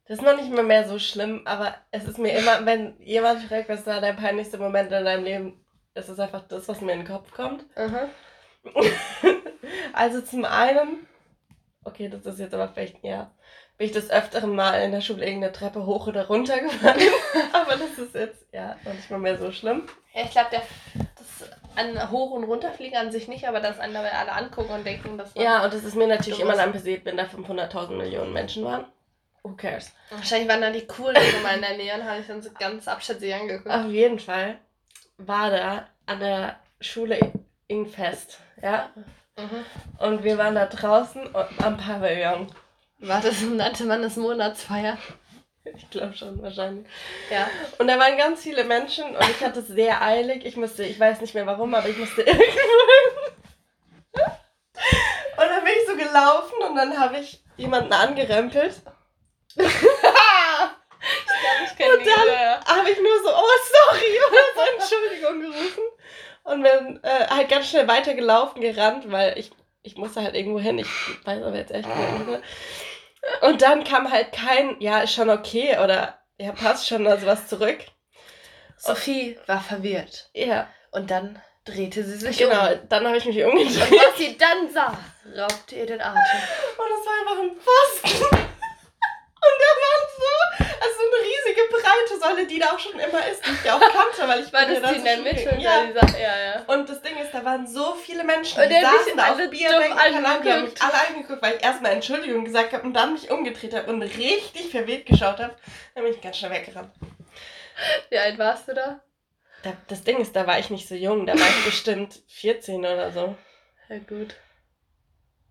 Das ist noch nicht mal mehr so schlimm, aber es ist mir immer, wenn jemand fragt, was war der peinlichste Moment in deinem Leben, ist es einfach das, was mir in den Kopf kommt. Aha. also zum einen, okay, das ist jetzt aber vielleicht, ja, bin ich das öfteren Mal in der Schule irgendeine Treppe hoch oder runter gefallen. aber das ist jetzt, ja, noch nicht mal mehr so schlimm. Ja, ich glaube, das an Hoch- und Runterfliegen an sich nicht, aber das an dabei alle angucken und denken, dass Ja, und das ist mir natürlich immer dann passiert, wenn da 500.000 Millionen Menschen waren. Who cares? Wahrscheinlich waren da die coolen mal in der Nähe und habe ich dann so ganz abschätzig angeguckt. Auf jeden Fall war da an der Schule Ingfest, ja. Mhm. Und wir waren da draußen am Pavillon. War das, nannte man das Monatsfeier? Ich glaube schon, wahrscheinlich. Ja. Und da waren ganz viele Menschen und ich hatte es sehr eilig. Ich musste, ich weiß nicht mehr warum, aber ich musste irgendwo hin. Und dann bin ich so gelaufen und dann habe ich jemanden angerempelt. Und dann habe ich nur so, oh sorry, oder so Entschuldigung gerufen. Und bin äh, halt ganz schnell weitergelaufen, gerannt, weil ich, ich musste halt irgendwo hin. Ich weiß aber jetzt echt nicht. mehr. Und dann kam halt kein, ja, ist schon okay oder ja, passt schon oder sowas zurück. Sophie war verwirrt. Ja, Und dann drehte sie sich genau. um. Dann habe ich mich Und umgedreht. was sie dann sah, raubte ihr den Atem. Und das war einfach ein Pfosten. Und der war so, also eine riesige breite Säule, die da auch schon immer ist, die ich ja auch kannte, weil ich War das die in der Mitte? Ja. Dieser, ja, ja. Und das Ding ist, da waren so viele Menschen, Und die saßen da auf Bierbänken, keine Ahnung, die haben mich alle angeguckt, weil ich erstmal Entschuldigung gesagt habe und dann mich umgedreht habe und richtig verwirrt geschaut habe. Dann bin ich ganz schnell weggerannt. Wie alt warst du da? Da, das Ding ist, da war ich nicht so jung, da war ich bestimmt 14 oder so. Ja, gut.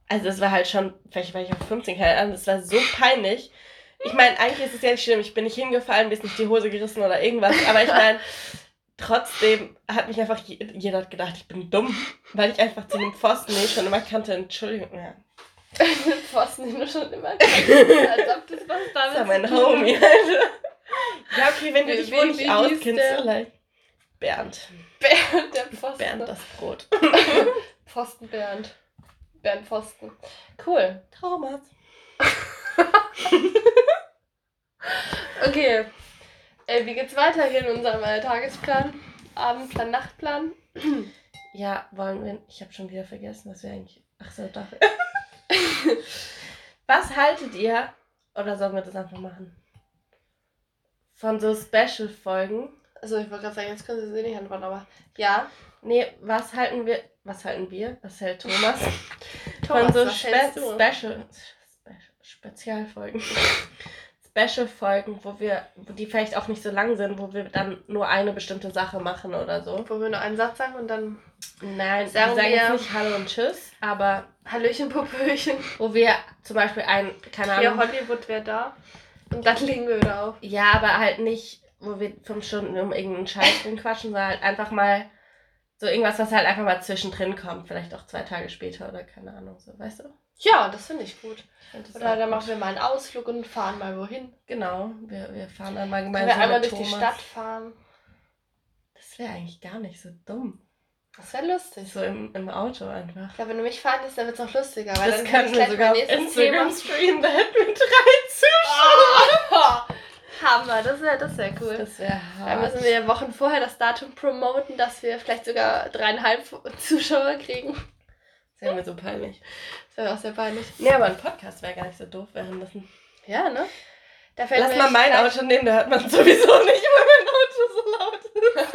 Also es war halt schon, vielleicht war ich auch 15, keine Ahnung, das war so peinlich. Ich meine, eigentlich ist es ja nicht schlimm, ich bin nicht hingefallen, mir ist nicht die Hose gerissen oder irgendwas, aber ich meine, trotzdem hat mich einfach, je- jeder gedacht, ich bin dumm, weil ich einfach zu dem Pfosten, ich schon immer kannte, Entschuldigung, ja. Pfosten, den du schon immer kanntest, als ob das was damit Das war mein. Homie, Alter. Ja, okay, wenn du dich wohl nicht auskennst, vielleicht. Bernd. Bernd, der Pfosten. Bernd das Brot. Pfosten Bernd. Bernd Pfosten. Cool. Traumas. Okay. Äh, wie geht's weiter hier in unserem äh, Tagesplan? Abendplan, Nachtplan? Ja, wollen wir. Ich habe schon wieder vergessen, was wir eigentlich. Ach so, doch. was haltet ihr? Oder sollen wir das einfach machen? Von so Special-Folgen? Also ich wollte gerade sagen, jetzt können Sie sie nicht antworten, aber ja. Nee, was halten wir. Was halten wir? Was hält Thomas? Thomas, Von so Spe? Special. Spe Spezialfolgen. Special-Folgen, wo wir, die vielleicht auch nicht so lang sind, wo wir dann nur eine bestimmte Sache machen oder so. Wo wir nur einen Satz sagen und dann Nein, Sagen wir sagen wir- jetzt nicht Hallo und Tschüss, aber Hallöchen, Popöchen. wo wir zum Beispiel ein, keine Ja, Ahnung, Hollywood wäre da. Und dann legen wir wieder auf. ja, aber halt nicht, wo wir fünf Stunden um irgendeinen Scheiß drin quatschen, sondern halt einfach mal so irgendwas, was halt einfach mal zwischendrin kommt, vielleicht auch zwei Tage später oder keine Ahnung, so, weißt du? Ja, das finde ich gut. Find Oder auch dann gut. machen wir mal einen Ausflug und fahren mal wohin. Genau, wir, wir fahren dann mal Können gemeinsam wir einmal durch die Thomas. Stadt fahren. Das wäre eigentlich gar nicht so dumm. Das wäre lustig. So im, im Auto einfach. Ich glaube, wenn du mich fahren lässt, dann wird es noch lustiger. Weil Das dann könnten kann wir sogar auf mein nächstes Instagram Thema- streamen, da hätten wir drei Zuschauer. Ah, Hammer, das wäre das wär cool. Das wäre Dann hart. müssen wir Wochen vorher das Datum promoten, dass wir vielleicht sogar dreieinhalb Zuschauer kriegen. Das wäre mir so peinlich. Das wäre auch sehr peinlich. Nee, aber ein Podcast wäre gar nicht so doof währenddessen. Ja, ne? Da fällt Lass mal mein Auto nehmen, da hört man sowieso nicht, weil mein Auto so laut ist.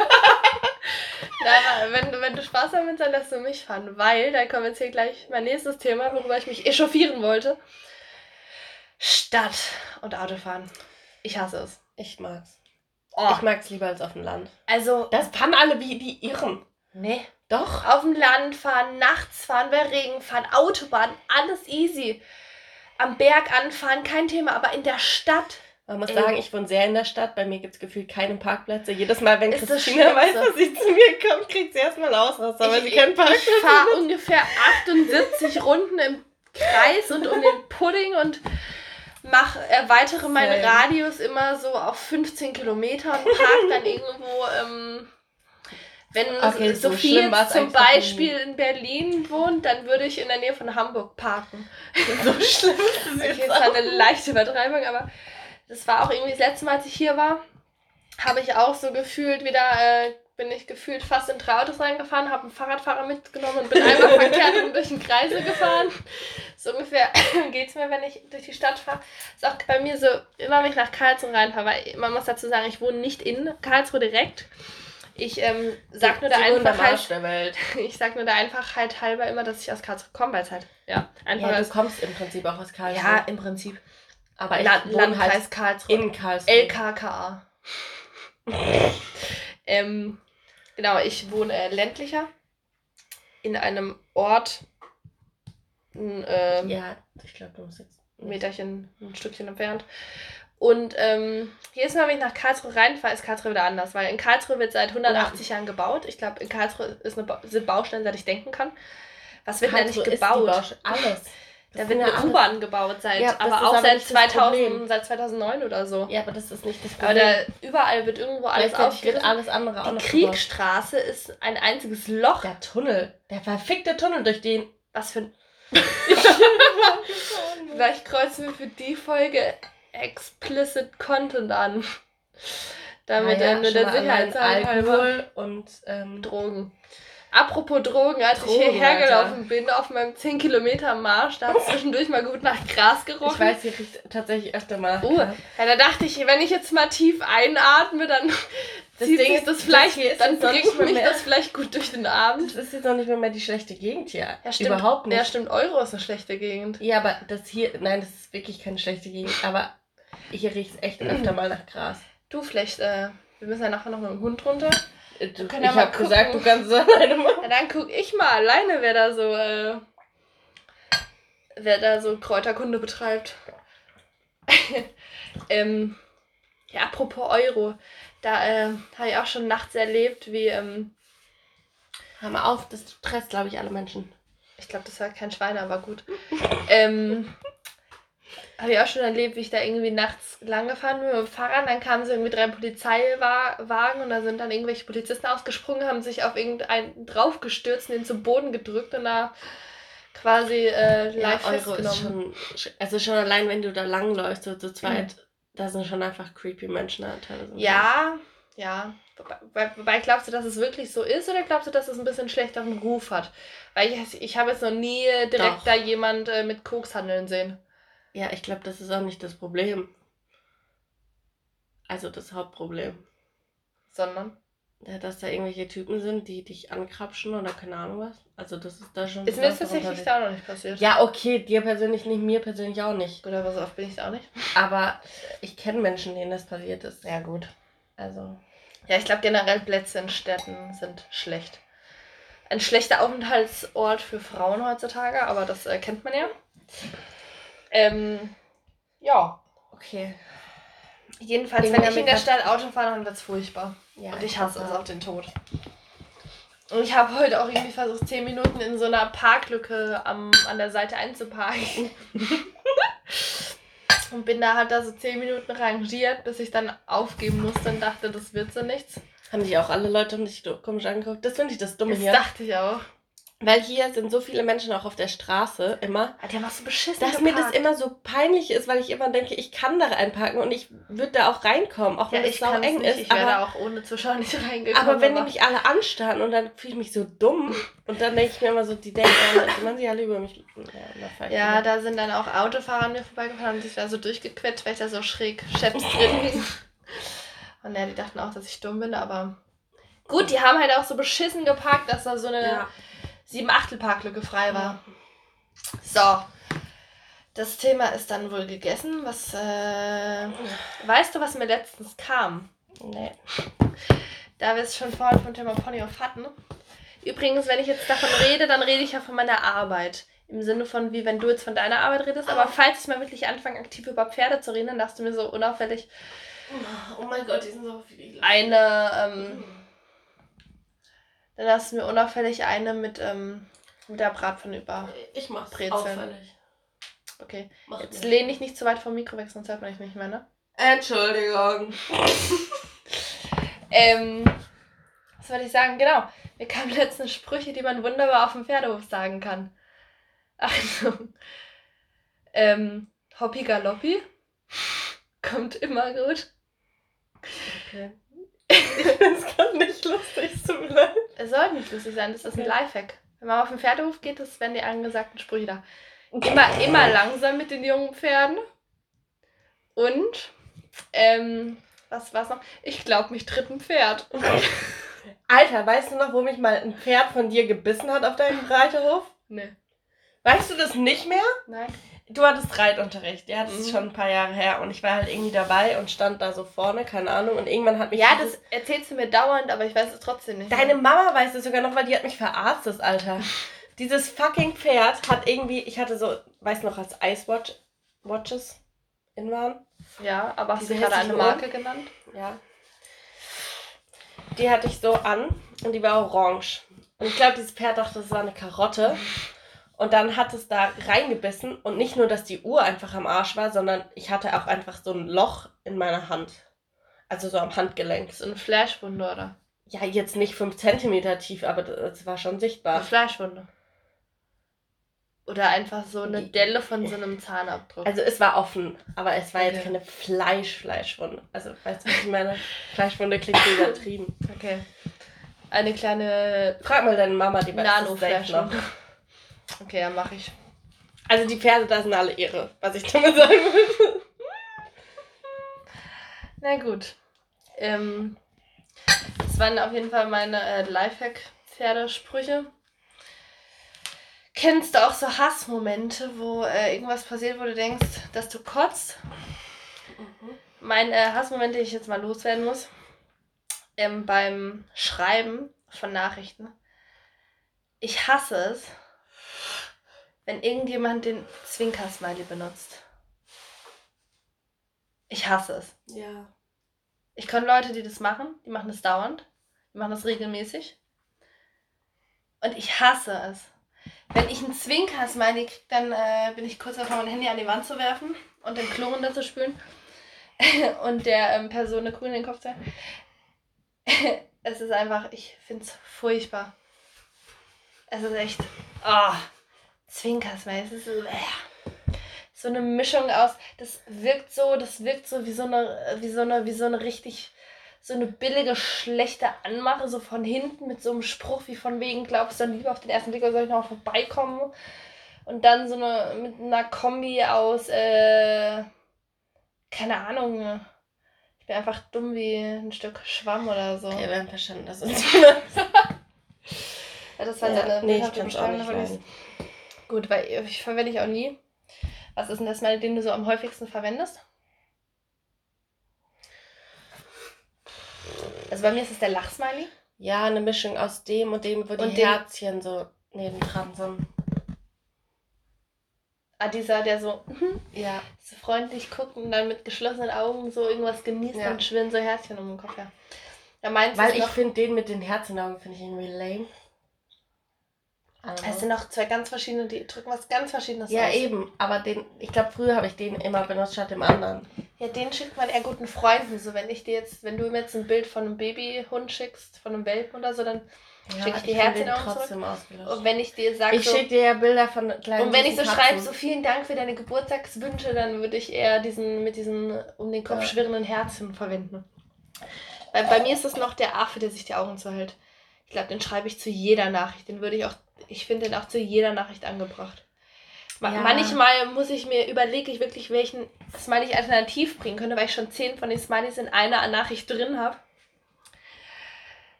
Na, wenn, du- wenn du Spaß damit hast, dann lässt du mich fahren. Weil, da kommen jetzt hier gleich mein nächstes Thema, worüber ich mich echauffieren wollte. Stadt und Autofahren. Ich hasse es. Ich mag's. Oh, Ich mag's lieber als auf dem Land. also, Das fahren alle wie die Irren. nee. Doch. Auf dem Land fahren, nachts fahren, bei Regen fahren, Autobahn, alles easy. Am Berg anfahren, kein Thema, aber in der Stadt. Man muss Ey. sagen, ich wohne sehr in der Stadt. Bei mir gibt's gefühlt keine Parkplätze. Jedes Mal, wenn Ist das Christina weiß, dass sie zu mir kommt, kriegt sie erstmal Ausraster, weil sie keinen Parkplatz ich fahre ungefähr 78 Runden im Kreis und um den Pudding und mach, erweitere meinen. Radius immer so auf 15 Kilometer und park dann irgendwo, ähm, wenn Okay, so Sophie jetzt zum. Beispiel in Berlin wohnt, dann würde ich in der Nähe von Hamburg parken. so schlimm ist es Okay, jetzt es war auch. eine leichte Übertreibung, aber das war auch irgendwie das letzte Mal, als ich hier war, habe ich auch so gefühlt wieder, äh, bin ich gefühlt fast in drei Autos reingefahren, habe einen Fahrradfahrer mitgenommen und bin einmal verkehrt und durch den Kreisel gefahren. So ungefähr geht es mir, wenn ich durch die Stadt fahre. Ist auch bei mir so, immer wenn ich nach Karlsruhe reinfahre, weil man muss dazu sagen, ich wohne nicht in Karlsruhe direkt. Ich ähm, sag nur der Einfachheit, der Welt. ich sag nur der Einfachheit halber immer, dass ich aus Karlsruhe komme, weil es halt, ja, einfach Ja, du ist. kommst im Prinzip auch aus Karlsruhe. Ja, im Prinzip. aber ich La wohne Landkreis halt Karlsruhe. in Karlsruhe. LKKA. ähm, genau, ich wohne äh, ländlicher in einem Ort, ein ähm, Ja, ich glaube, du musst jetzt. ein Meterchen, ein Stückchen entfernt. Und ähm, jedes Mal, wenn ich nach Karlsruhe reinfahre, ist Karlsruhe wieder anders, weil in Karlsruhe wird seit 180 Jahren gebaut. Ich glaube, in Karlsruhe ist eine ba sind Baustellen, seit ich denken kann. Was wird denn da nicht gebaut? Alles. Da wird eine U-Bahn gebaut, seit, Ja, aber auch aber seit, nicht das 2000, Problem. seit 2009 oder so. Ja, aber das ist nicht das Aber Problem. da, überall wird irgendwo alles aufgerissen. alles andere auch Die noch gebaut. Ist ein einziges Loch. Der Tunnel. Der verfickte Tunnel, durch den. Was für ein. Vielleicht kreuzen wir für die Folge explicit Content an. Damit Naja, äh, nur der mal allein Sicherheit halber. Alkohol und ähm, Drogen. Apropos Drogen, als ich Drogen, hierher Alter. gelaufen bin, auf meinem 10 Kilometer Marsch, da hat es zwischendurch mal gut nach Gras gerochen. ich weiß, hier riecht tatsächlich öfter mal. Oh, ja, da dachte ich, wenn ich jetzt mal tief einatme, dann Das zieht Ding sich ist, das vielleicht, dann bringt mich mehr- das vielleicht gut durch den Abend. Das ist jetzt noch nicht mal mehr die schlechte Gegend hier. Ja, stimmt. Überhaupt nicht. Ja, stimmt, Euro ist eine schlechte Gegend. Ja, aber das hier, nein, das ist wirklich keine schlechte Gegend. Aber hier riecht es echt öfter mal nach Gras. Du, vielleicht, äh, wir müssen ja nachher noch mit dem Hund runter. Äh, Du, können ich ja habe gesagt, du kannst es alleine machen. Ja, dann guck ich mal alleine, wer da so, äh, wer da so Kräuterkunde betreibt. ähm, ja, apropos Euro. Da äh, habe ich auch schon nachts erlebt, wie, ähm, Hör mal auf, das stresst, glaube ich, alle Menschen. ich glaube, das war kein Schwein, aber gut. ähm, habe ich auch schon erlebt, wie ich da irgendwie nachts lang gefahren bin mit dem Fahrrad. Dann kamen so irgendwie drei Polizeiwagen und da sind dann irgendwelche Polizisten ausgesprungen, haben sich auf irgendeinen draufgestürzt und den zu Boden gedrückt und da quasi äh, Ja, live ist festgenommen. schon, also schon allein, wenn du da langläufst, so zu zweit, da sind schon einfach creepy Menschen da teilweise. Ja, ja. Wobei, wobei glaubst du, dass es wirklich so ist oder glaubst du, dass es ein bisschen schlechteren Ruf hat? Weil ich, ich habe jetzt noch nie direkt Doch. da jemand äh, mit Koks handeln sehen. Ja, ich glaube, das ist auch nicht das Problem. Also das Hauptproblem. Sondern. Ja, dass da irgendwelche Typen sind, die dich ankrapschen oder keine Ahnung was. Also das ist da schon. Ist mir tatsächlich da auch noch nicht passiert. Ja, okay, dir persönlich nicht, mir persönlich auch nicht. Gut, aber so oft bin ich da auch nicht. Aber ich kenne Menschen, denen das passiert ist. Ja, gut. Also. Ja, ich glaube generell Plätze in Städten sind schlecht. Ein schlechter Aufenthaltsort für Frauen heutzutage, aber das äh, kennt man ja. Ähm, ja. Okay. Jedenfalls, Irgendwie wenn ich in der Stadt Auto fahre, dann wird es furchtbar. Ja, Und ich hasse es auf den Tod. Und ich habe heute auch irgendwie versucht, 10 Minuten in so einer Parklücke am, an der Seite einzuparken. und bin da halt da so 10 Minuten rangiert, bis ich dann aufgeben musste und dachte, das wird so nichts. Haben sich auch alle Leute um dich komisch angeguckt. Das finde ich das Dumme Das hier. dachte ich auch. Weil hier sind so viele Menschen auch auf der Straße immer. Die haben auch so beschissen Dass mir das immer so peinlich ist, weil ich immer denke, ich kann da reinparken und ich würde da auch reinkommen, auch Ja, wenn es ich sau eng nicht. ist. Ich wäre aber auch ohne Zuschauer nicht reingekommen. aber wenn die mich alle anstarren und dann fühle ich mich so dumm und dann denke ich mir immer so, die denken, die machen sich alle über mich. Ja, Ja, da sind dann auch Autofahrer an mir vorbeigefahren und sich da so durchgequetscht, weil ich da so schräg Chefs drin hing. Und ja, die dachten auch, dass ich dumm bin, aber Gut, die haben halt auch so beschissen geparkt, dass da so eine Ja. Sieben Achtel Parklücke frei war. So. Das Thema ist dann wohl gegessen. Was, äh, weißt du, was mir letztens kam? Nee. Da wir es schon vorhin vom Thema Ponyhof hatten. Übrigens, wenn ich jetzt davon rede, dann rede ich ja von meiner Arbeit. Im Sinne von, wie wenn du jetzt von deiner Arbeit redest. Aber falls ich mal wirklich anfange, aktiv über Pferde zu reden, dann darfst du mir so unauffällig Oh mein Gott, die sind so viel. eine, ähm, dann du mir unauffällig eine mit, ähm, mit der Bratpfanne über. Ich mach's Brezeln. auffällig. Okay. Mach Jetzt nicht. lehne ich nicht zu weit vom Mikro weg, sonst hört man dich nicht mehr, ne? Entschuldigung. Ähm, was wollte ich sagen? Genau. Mir kamen letztens Sprüche, die man wunderbar auf dem Pferdehof sagen kann. Achtung. Ähm, Hoppi Galoppi. Kommt immer gut. Okay. das kann nicht lustig, leid. Es soll nicht lustig sein, das ist ein. Lifehack. Wenn man auf den Pferdehof geht, das werden die angesagten Sprüche da. Immer, immer langsam mit den jungen Pferden. Und, ähm, was war's noch? Ich glaube, mich tritt ein Pferd. Alter, weißt du noch, wo mich mal ein Pferd von dir gebissen hat auf deinem Reiterhof? Nee. Weißt du das nicht mehr? Nein. Du hattest Reitunterricht, ja, das ist Mhm. schon ein paar Jahre her und ich war halt irgendwie dabei und stand da so vorne, keine Ahnung, und irgendwann hat mich Ja, das erzählst du mir dauernd, aber ich weiß es trotzdem nicht. Deine Mama weiß es sogar noch, weil die hat mich verarztet, Alter. Dieses fucking Pferd hat irgendwie, ich hatte so, weißt du noch, als Icewatch Watches in waren? Ja, aber hast Diese du gerade eine Marke genannt? Ja. Die hatte ich so an und die war orange. Und ich glaube, dieses Pferd dachte, das war eine Karotte. Und dann hat es da reingebissen und nicht nur, dass die Uhr einfach am Arsch war, sondern ich hatte auch einfach so ein Loch in meiner Hand. Also so am Handgelenk. So eine Flashwunde, oder? Ja, jetzt nicht 5 cm tief, aber das war schon Eine sichtbar. Flashwunde. Oder einfach so eine Delle von so einem Zahnabdruck. Also es war offen, aber es war jetzt Okay. keine Fleisch-Fleischwunde. Also weißt du, was ich meine? Fleischwunde klingt so übertrieben. okay. Eine kleine Frag mal deine Mama, die weiß. Nano-Flashwunde. Okay, ja, mache ich. Also die Pferde, da sind alle Ehre, was ich damit sagen will. Na gut. Ähm, das waren auf jeden Fall meine äh, Lifehack-Pferdesprüche. Kennst du auch so Hassmomente, wo äh, irgendwas passiert, wo du denkst, dass du kotzt? Mein äh, Hassmoment, den ich jetzt mal loswerden muss, ähm, beim Schreiben von Nachrichten. Ich hasse es, wenn irgendjemand den Zwinker-Smiley benutzt. Ich hasse es. Ja. Ich kenne Leute, die das machen. Die machen das dauernd. Die machen das regelmäßig. Und ich hasse es. Wenn ich einen Zwinker-Smiley kriege, dann äh, bin ich kurz davor, mein Handy an die Wand zu werfen und den Klo runter zu spülen. und der ähm, Person eine Kugel in den Kopf zu es ist einfach, ich finde es furchtbar. Es ist echt. Oh, Zwinker-Smiley. Es ist so, äh, so eine Mischung aus. Das wirkt so, das wirkt so wie so eine, wie so eine, wie so eine richtig, so eine billige, schlechte Anmache, so von hinten mit so einem Spruch wie von wegen, glaubst du dann lieber auf den ersten Blick oder soll ich noch vorbeikommen? Und dann so eine, mit einer Kombi aus, äh, keine Ahnung. Ich bin einfach dumm wie ein Stück Schwamm oder so. Okay, wir haben verstanden, dass uns Ja, das war ja, seine Nee, ich kann es auch nicht. Gut, weil ich verwende ich auch nie. Was ist denn das mal, den du so am häufigsten verwendest? Also bei mir ist es der Lachsmiley. Ja, eine Mischung aus dem und dem, wo die Und Herzchen so nebendran sind. Ah, dieser, der so, Ja. so freundlich guckt und dann mit geschlossenen Augen so irgendwas genießt Ja. und schwirren so Herzchen um den Kopf her. Ja, Weil ich finde den mit den Herzenaugen finde ich irgendwie lame. Know. es sind noch zwei ganz verschiedene, die drücken was ganz Verschiedenes Ja, aus. eben. Aber den, ich glaube, früher habe ich den immer benutzt statt dem anderen. Ja, den schickt man eher guten Freunden. So, wenn ich dir jetzt, wenn du mir jetzt ein Bild von einem Babyhund schickst, von einem Welpen oder so, dann Ja, Schick ich die Herzen auch trotzdem ausgelöscht. und wenn ich dir sage, Ich so, schicke dir ja Bilder von kleinen Und wenn ich so schreibe, so vielen Dank für deine Geburtstagswünsche, dann würde ich eher diesen mit diesen um den Kopf Ja. schwirrenden Herzen verwenden. Bei, bei mir ist es noch der Affe, der sich die Augen zuhält. Ich glaube, den schreibe ich zu jeder Nachricht. Den würde ich auch, ich finde den auch zu jeder Nachricht angebracht. Ma Ja. Manchmal muss ich mir, überlege ich wirklich, welchen Smiley ich alternativ bringen könnte, weil ich schon zehn von den Smileys in einer Nachricht drin habe.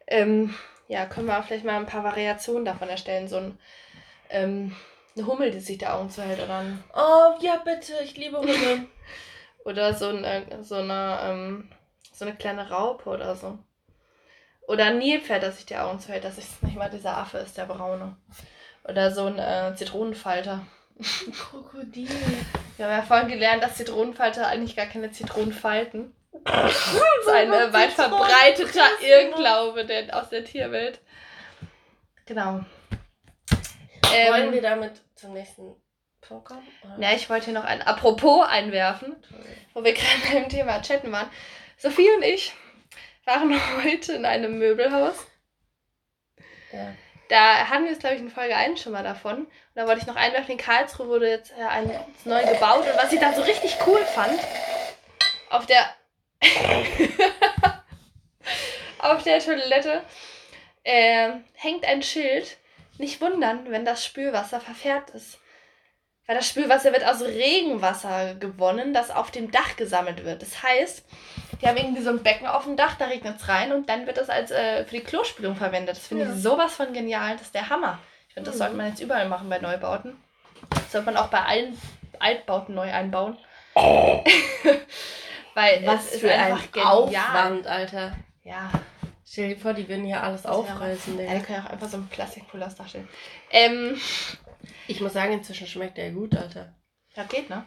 Ähm, ja, können wir vielleicht mal ein paar Variationen davon erstellen. So ein, ähm, eine Hummel, die sich die Augen zuhält oder ein Oh, ja, bitte, ich liebe Hunde. Oder so eine, so eine, ähm, so eine kleine Raupe oder so. Oder ein Nilpferd, das sich die Augen zuhält, dass es nicht mal dieser Affe ist, der braune. Oder so ein äh, Zitronenfalter. Krokodil. Wir haben ja vorhin gelernt, dass Zitronenfalter eigentlich gar keine Zitronen falten. Das ist ein weit verbreiteter. Irrglaube denn aus der Tierwelt. Genau. Wollen Ähm, wir damit zum nächsten Punkt kommen? ja, ich wollte hier noch ein Apropos einwerfen. wo wir gerade beim Thema Chatten waren. Sophie und ich waren heute in einem Möbelhaus. Ja. Da hatten wir es, glaube ich, in Folge 1 schon mal davon. Und da wollte ich noch einwerfen, in Karlsruhe wurde jetzt äh, eins neu gebaut. Und was ich da so richtig cool fand, auf der auf der Toilette äh, hängt ein Schild. Nicht wundern, wenn das Spülwasser verfärbt ist. Weil das Spülwasser wird aus Regenwasser gewonnen, das auf dem Dach gesammelt wird. Das heißt, die haben irgendwie so ein Becken auf dem Dach, da regnet es rein und dann wird das als äh, für die Klospülung verwendet. Das finde Ja. ich sowas von genial. Das ist der Hammer. Ich finde, das Mhm. sollte man jetzt überall machen bei Neubauten. Das sollte man auch bei allen Altbauten neu einbauen. Weil Was für ein. Aufwand, Alter. Ja, Stell dir vor, die würden hier alles Das aufreißen. ja, die können ja auch einfach so einen Plastikpulver aufs Dach stellen. Ähm, Ich muss sagen, inzwischen schmeckt der gut, Alter. Ja, geht, ne?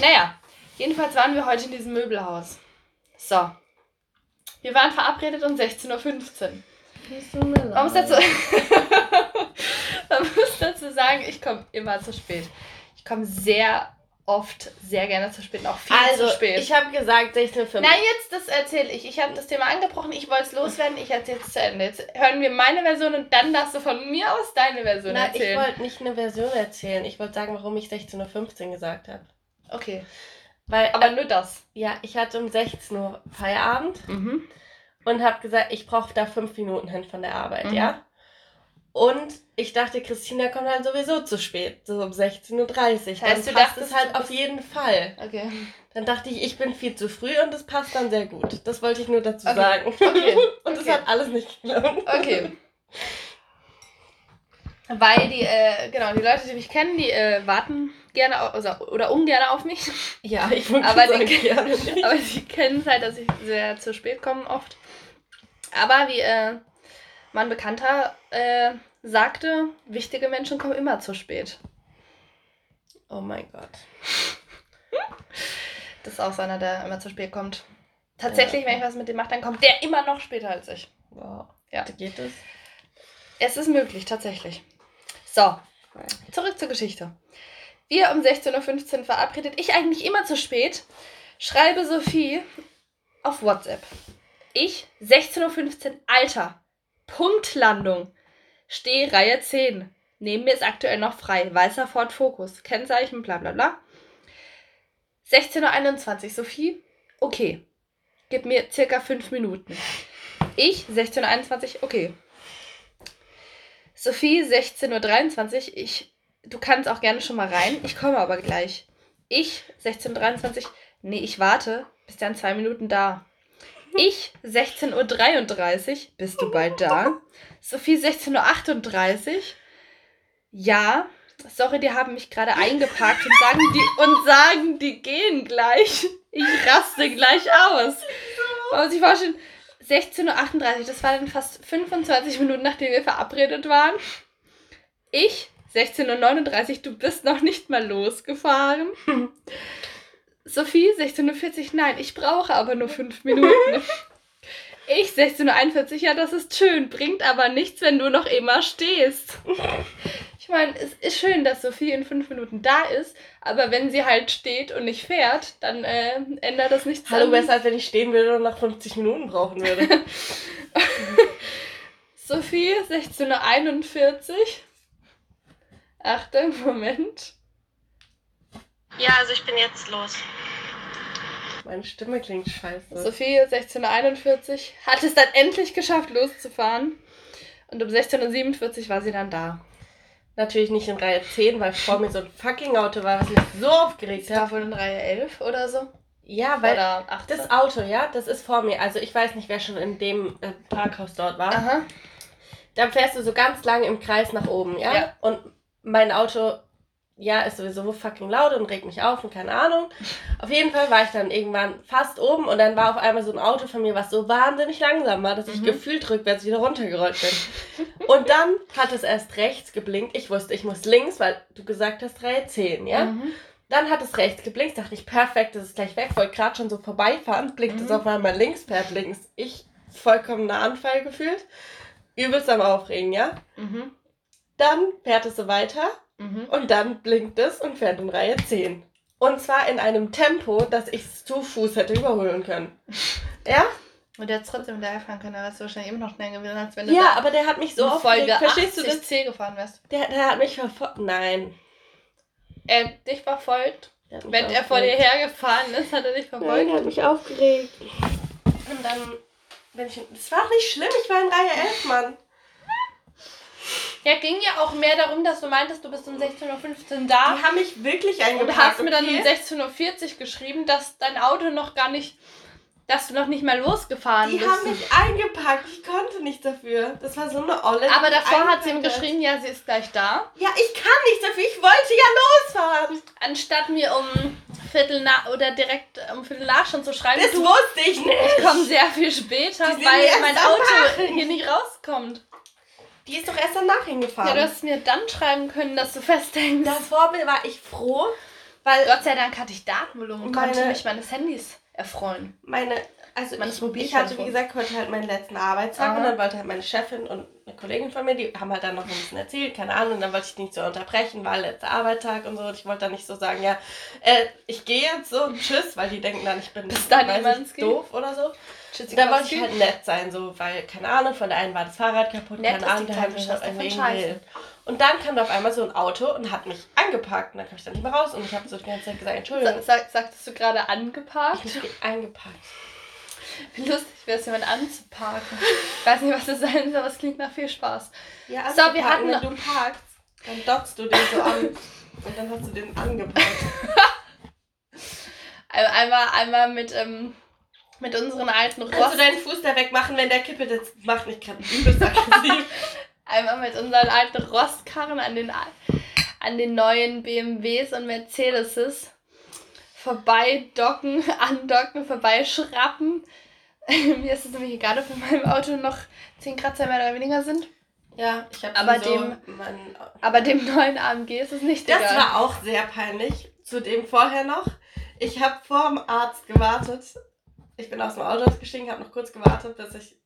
Naja, jedenfalls waren wir heute in diesem Möbelhaus. So. Wir waren verabredet um 16.15 Uhr. Man muss dazu, man muss dazu sagen, ich komme immer zu spät. Ich komme sehr oft sehr gerne zu spät, auch viel Also, zu spät. ich habe gesagt 16.05 Nein, jetzt, das erzähle ich. Ich habe das Thema angebrochen, ich wollte es loswerden, ich erzähle es zu Ende. Jetzt hören wir meine Version und dann darfst du von mir aus deine Version Nein, ich erzählen. wollte nicht eine Version erzählen. Ich wollte sagen, warum ich 16.15 Uhr gesagt habe. okay, Weil, aber nur das. ja, ich hatte um 16 Uhr Feierabend Mhm. und habe gesagt, ich brauche da fünf Minuten hin von der Arbeit, Mhm. ja? Und ich dachte, Christina kommt halt sowieso zu spät, so um 16.30 Uhr. Das heißt, dann du passt dachtest, es halt auf jeden Fall. Okay. Dann dachte ich, ich bin viel zu früh und es passt dann sehr gut. Das wollte ich nur dazu Okay. sagen. Okay. und es Okay. hat alles nicht geklappt. Okay. Weil die, äh, genau, die Leute, die mich kennen, die äh, warten gerne also, oder ungern auf mich. Ja, ich wollte Aber sagen, die- gerne nicht. Aber sie kennen es halt, dass ich sehr zu spät komme oft. Aber wie äh, mein Bekannter äh, sagte, wichtige Menschen kommen immer zu spät. Oh mein Gott. Das ist auch so einer, der immer zu spät kommt. Tatsächlich, Ja. wenn ich was mit dem mache, dann kommt der immer noch später als ich. Wow. Ja. Geht es? Es ist möglich, tatsächlich. So, zurück zur Geschichte. Wir um 16.15 Uhr verabredet. Ich eigentlich immer zu spät. Schreibe Sophie auf WhatsApp. Ich 16.15 Uhr. Alter. Punktlandung. Stehe Reihe 10. Neben mir ist aktuell noch frei. Weißer Ford Focus. Kennzeichen, bla bla bla. 16.21 Uhr. Sophie, okay. Gib mir circa 5 Minuten. Ich 16.21 Uhr. Okay. Sophie, 16.23 Uhr. Ich, du kannst auch gerne schon mal rein. Ich komme aber gleich. Ich, 16.23 Uhr. Nee, ich warte. Bist ja in zwei Minuten da. Ich, 16.33 Uhr. Bist du bald da? Sophie, 16.38 Uhr. Ja. Sorry, die haben mich gerade eingepackt und sagen, die, und sagen, die gehen gleich. Ich raste gleich aus. Man muss sich vorstellen, 16.38 Uhr, das war dann fast 25 Minuten, nachdem wir verabredet waren. Ich, 16.39 Uhr, du bist noch nicht mal losgefahren. Sophie, 16.40 Uhr, nein, ich brauche aber nur 5 Minuten. Ich, 16.41 Uhr, ja, das ist schön, bringt aber nichts, wenn du noch immer stehst. Ich meine, es ist schön, dass Sophie in 5 Minuten da ist, aber wenn sie halt steht und nicht fährt, dann äh, ändert das nichts Hallo, an- besser als wenn ich stehen würde und nach 50 Minuten brauchen würde. Sophie, 16.41 Uhr. Achtung, Moment. Ja, also ich bin jetzt los. Meine Stimme klingt scheiße. Sophie, 16.41 Uhr, hat es dann endlich geschafft, loszufahren. Und um 16.47 Uhr war sie dann da. Natürlich nicht in Reihe 10, weil vor mir so ein fucking Auto war, was mich so aufgeregt hat. wohl in Reihe 11 oder so. Ja, weil Oder 18? das Auto, ja, das ist vor mir. Also ich weiß nicht, wer schon in dem äh, Parkhaus dort war. Aha. Dann fährst du so ganz lange im Kreis nach oben, ja? Ja. Und mein Auto, ja, ist sowieso fucking laut und regt mich auf und keine Ahnung. Auf jeden Fall war ich dann irgendwann fast oben und dann war auf einmal so ein Auto von mir, was so wahnsinnig langsam war, dass ich Mhm. gefühlt rückwärts wieder runtergerollt bin. und dann hat es erst rechts geblinkt. Ich wusste, ich muss links, weil du gesagt hast, Reihe 10, ja? Mhm. Dann hat es rechts geblinkt, dachte ich, perfekt, das ist gleich weg. Wollte gerade schon so vorbeifahren, blinkt es Mhm. auf einmal links, fährt links. Ich vollkommener Anfall gefühlt. Übelst am Aufregen, ja? Mhm. Dann fährt es so weiter Mhm. und dann blinkt es und fährt in Reihe 10. Und zwar in einem Tempo, dass ich es zu Fuß hätte überholen können. Ja? Und der hat trotzdem hinterherfahren können, da wärst du wahrscheinlich immer noch schneller gewesen, als wenn du Ja, aber der hat mich so. Folge Verstehst du das? 80C gefahren wärst. Der, der hat mich verfolgt. Nein. Er hat dich verfolgt. Wenn er vor dir hergefahren ist, hat er dich Nein, verfolgt. der hat mich aufgeregt. Und dann bin ich. Das war auch nicht schlimm, ich war in Reihe 11, Mann. Ja, ging ja auch mehr darum, dass du meintest, du bist um 16.15 Uhr da. Die haben mich wirklich Und eingepackt. du hast mir dann um okay? 16.40 Uhr geschrieben, dass dein Auto noch gar nicht, dass du noch nicht mal losgefahren Die bist. haben mich eingepackt. Ich konnte nichts dafür. Das war so eine Olle. Aber die davor hat sie ihm geschrieben, ja, sie ist gleich da. Ja, ich kann nichts dafür. Ich wollte ja losfahren. Anstatt mir um Viertel nach oder direkt um Viertel nach schon zu schreiben, Das du, wusste ich nicht. ich komme sehr viel später, Die weil mein Auto Machen. hier nicht rauskommt. Die ist doch erst danach hingefahren. Ja, du hast mir dann schreiben können, dass du festhängst. Davor war ich froh, weil Gott sei Dank hatte ich Datenvolumen und Meine- konnte mich meines Handys erfreuen. meine, also Meines ich, ich hatte, wie gesagt, heute halt meinen letzten Arbeitstag Aha. und dann wollte halt meine Chefin und eine Kollegin von mir, die haben halt dann noch ein bisschen erzählt, keine Ahnung, und dann wollte ich nicht so unterbrechen, war letzter Arbeitstag und so und ich wollte dann nicht so sagen, ja, äh, ich gehe jetzt so, tschüss, weil die denken dann, ich bin Bis dann doof oder so. Da wollte ich halt nett sein, so, weil, keine Ahnung, von der einen war das Fahrrad kaputt, Nett keine Ahnung, der hat mich auf einen. Und dann kam da auf einmal so ein Auto und hat mich angepackt und dann kam ich dann nicht mehr raus und ich habe so die ganze Zeit gesagt, Entschuldigung, Sa sag, sagtest du gerade angeparkt? ich bin eingepackt. Wie lustig wäre es, jemand anzuparken. Ich weiß nicht, was das sein soll, aber es klingt nach viel Spaß. Ja, So, wir hatten- wenn du parkst, dann dockst du den so an und dann hast du den angepackt. Ein- Einmal, einmal mit, ähm, mit unseren alten Kannst Rost, du deinen Fuß da wegmachen, wenn der kippelt? Das macht mich gerade übelst aggressiv. einmal mit unseren alten Rostkarren an den, an den neuen BMWs und Mercedeses vorbeidocken, andocken, vorbeischrappen. Mir ist es nämlich egal, ob in meinem Auto noch 10 Kratzer mehr oder weniger sind. ja, ich habe Aber sowieso dem- Aber dem neuen AMG ist es nicht Das egal. war auch sehr peinlich. Zudem vorher noch. Ich habe vor dem Arzt gewartet. Ich bin aus dem Auto ausgestiegen, habe noch kurz gewartet, bis ich,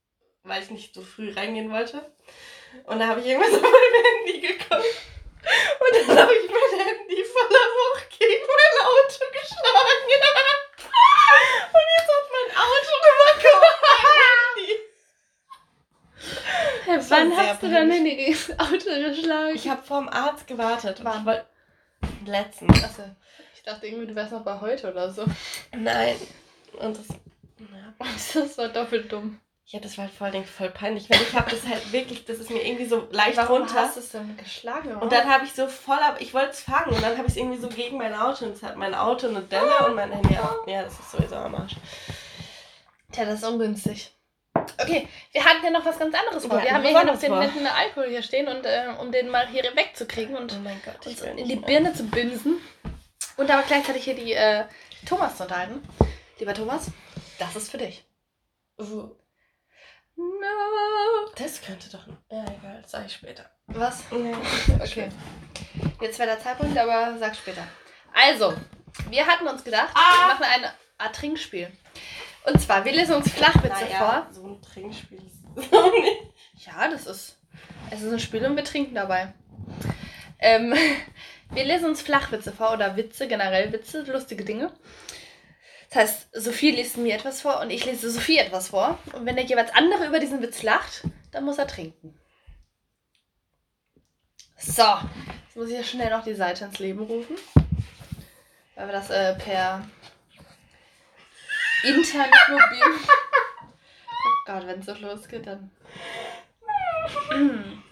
weil ich nicht so früh reingehen wollte. Und da habe ich irgendwas auf meinem Handy geguckt. Und dann habe ich mein Handy voller Wucht gegen mein Auto geschlagen. Und jetzt hat mein Auto mein Handy. Hey, wann hast du dein. Handy gegen das Auto geschlagen? Ich habe vor dem Arzt gewartet. Wann? Ich wollte. Letztens. Achso, ich dachte irgendwie, du wärst noch bei heute oder so. Nein. Und das. Ja. Das war doppelt dumm. Ja, das war halt vor allen Dingen voll peinlich, weil ich habe das halt wirklich, das ist mir irgendwie so leicht Warum runter. hast du es denn geschlagen? Und dann habe ich so voll ab, ich wollte es fangen und dann habe ich es irgendwie so gegen mein Auto und es hat mein Auto eine Delle und mein Handy auch. Ja, das ist sowieso am Arsch. Tja, das ist ungünstig. Okay, wir hatten ja noch was ganz anderes vor. Wir Wir haben was hier noch den netten Alkohol hier stehen und äh, um den mal hier wegzukriegen und Oh mein Gott, uns in die mehr. Birne zu binsen. Und aber gleichzeitig hier die äh, Thomas zu unterhalten. Lieber Thomas, das ist für dich. Uh, No. das könnte doch. Ja, egal, das sag ich später. Was? Nee, Okay. Jetzt wäre der Zeitpunkt, aber sag später. Also, wir hatten uns gedacht, Ah. wir machen ein Art Trinkspiel. Und zwar, wir lesen uns Flachwitze Naja, so ein Trinkspiel ist so nicht. vor. Ja, das ist. Es ist ein Spiel und wir trinken dabei. Ähm, wir lesen uns Flachwitze vor oder Witze, generell Witze, lustige Dinge. Das heißt, Sophie liest mir etwas vor und ich lese Sophie etwas vor. Und wenn der jeweils andere über diesen Witz lacht, dann muss er trinken. So, jetzt muss ich ja schnell noch die Seite ins Leben rufen. Weil wir das äh, per Internet mobil. Oh Gott, wenn es so losgeht, dann.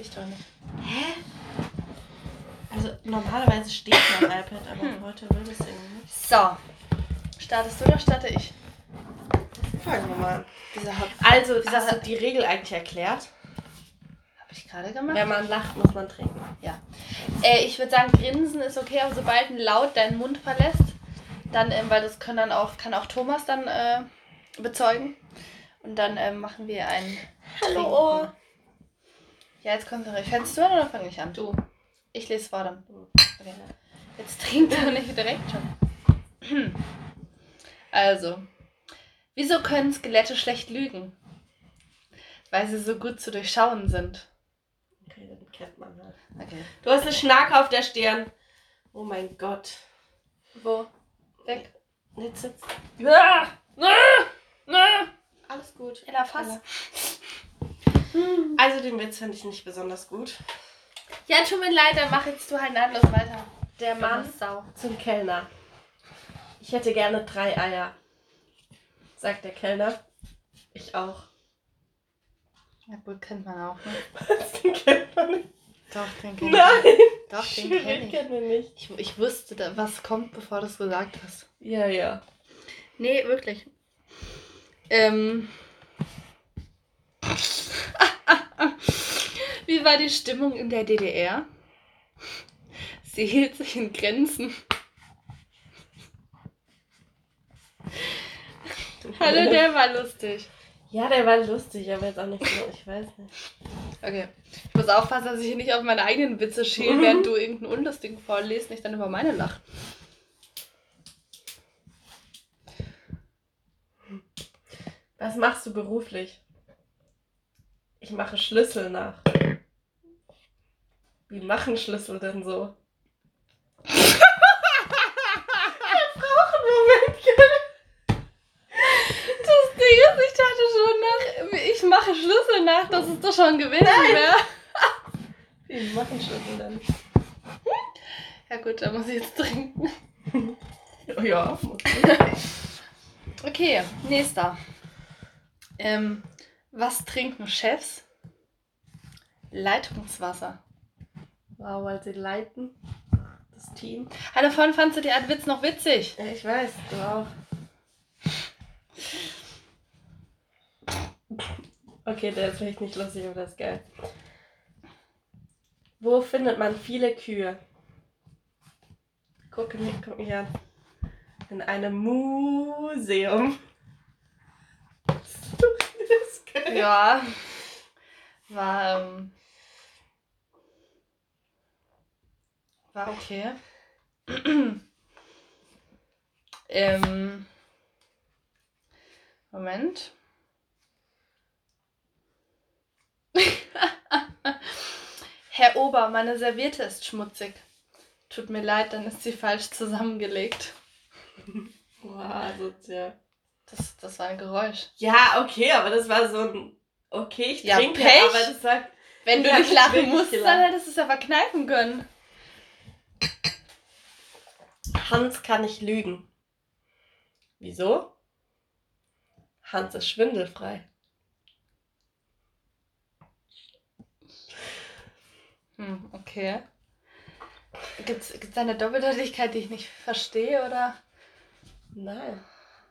ich doch nicht. Hä? Also normalerweise steht mein iPad, aber hm. heute will das irgendwie nicht. So. Startest du oder starte ich? Fangen wir mal an. Wieso hab, also, wieso hast du die Regel eigentlich erklärt? Habe ich gerade gemacht. Wenn man lacht, muss man trinken. Ja. Äh, ich würde sagen, Grinsen ist okay, aber sobald ein Laut deinen Mund verlässt, dann, ähm, weil das können dann auch, kann auch Thomas dann äh, bezeugen. Und dann ähm, machen wir ein Hallo. Trinken. Ja, jetzt konzentriere ich. Fängst du an oder fange ich an? Du. Ich lese vor dann. Okay. Jetzt trinkt er nicht direkt schon. Also. Wieso können Skelette schlecht lügen? Weil sie so gut zu durchschauen sind. Okay, dann kennt man halt. Okay. Du hast eine Schnarke auf der Stirn. Oh mein Gott. Wo? Weg. Jetzt sitzt. Ah! Ah! Ah! Alles gut. Ella, fass. Also den Witz fand ich nicht besonders gut. Ja, tut mir leid, dann mach jetzt du halt nahtlos weiter. Der Mann Sau. zum Kellner. Ich hätte gerne drei Eier. Sagt der Kellner. Ich auch. Ja gut, kennt man auch, ne? Was? Den kennt man nicht. Doch, den kenn Nein! ich. Doch, den Schwierig, kenn ich. kennen wir nicht. ich. Ich wusste, da, was kommt, bevor du es gesagt hast. Ja, ja. Nee, wirklich. Ähm. Wie war die Stimmung in der DDR? Sie hielt sich in Grenzen. Hallo, der war lustig. Ja, der war lustig, aber jetzt auch nicht so. Ich weiß nicht. Okay. Ich muss aufpassen, dass ich hier nicht auf meine eigenen Witze schiele, während du irgendeinen unlustigen vorliest, nicht dann über meine lach. Was machst du beruflich? Ich mache Schlüssel nach. Wie machen Schlüssel denn so? Frauenmoment, Das Ding ist, ich dachte schon nach, ich mache Schlüssel nach, das ist doch schon gewesen wäre. Wie machen Schlüssel denn? Ja gut, dann muss ich jetzt trinken. Oh ja, Okay, nächster. Ähm, was trinken Chefs? Leitungswasser. Wow, weil sie leiten. Das Team. Hallo, von fandst du die Art Witz noch witzig? Ja, ich weiß, du auch. Okay, der ist vielleicht nicht lustig, aber das ist geil. Wo findet man viele Kühe? Guck mich, guck mich an. In einem Museum. Das ist geil. Ja. War, ähm, war okay. ähm, Moment. Herr Ober, meine Serviette ist schmutzig. Tut mir leid, dann ist sie falsch zusammengelegt. Boah, sozial. Das, das war ein Geräusch. Ja, okay, aber das war so ein. Okay, ich Ja, trinke, Pech. aber das sagt. Wenn du nicht lachen musst, dann hättest du es ja verkneifen können. Hans kann nicht lügen. Wieso? Hans ist schwindelfrei. Hm, okay. Gibt es eine Doppeldeutigkeit, die ich nicht verstehe, oder? Nein,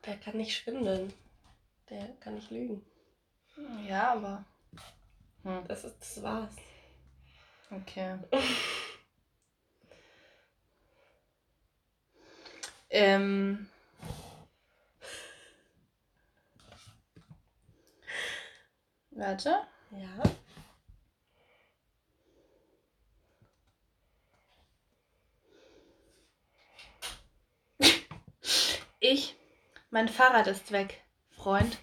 der kann nicht schwindeln. Der kann nicht lügen. Ja, aber. Hm, Das, ist, das war's. okay. ähm. Warte. Ja. Ich. Mein Fahrrad ist weg. Freund.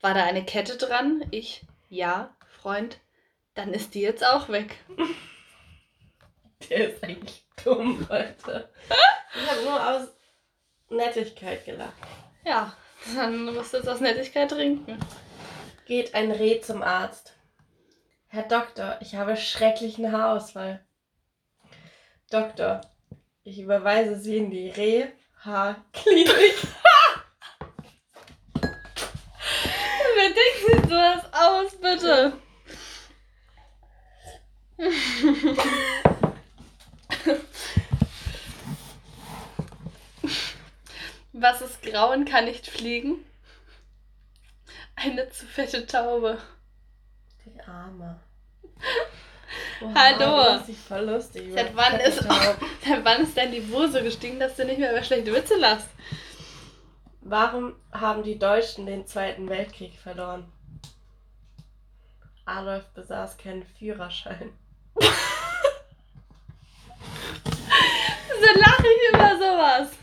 War da eine Kette dran? Ich. Ja. Freund. Dann ist die jetzt auch weg. Der ist eigentlich dumm, Leute. Ich habe nur aus Nettigkeit gelacht. Ja, dann musst du jetzt aus Nettigkeit trinken. Geht ein Reh zum Arzt. Herr Doktor, ich habe schrecklichen Haarausfall. Doktor, ich überweise Sie in die Rehhaarklinik. Wer denkt sich sowas aus, bitte? Was ist grau und kann nicht fliegen? Eine zu fette Taube. Die Arme. Hallo. Das ist voll lustig. Seit wann ist, seit wann ist dein Niveau so gestiegen, dass du nicht mehr über schlechte Witze lachst? Warum haben die Deutschen den Zweiten Weltkrieg verloren? Adolf besaß keinen Führerschein. So lache ich über sowas.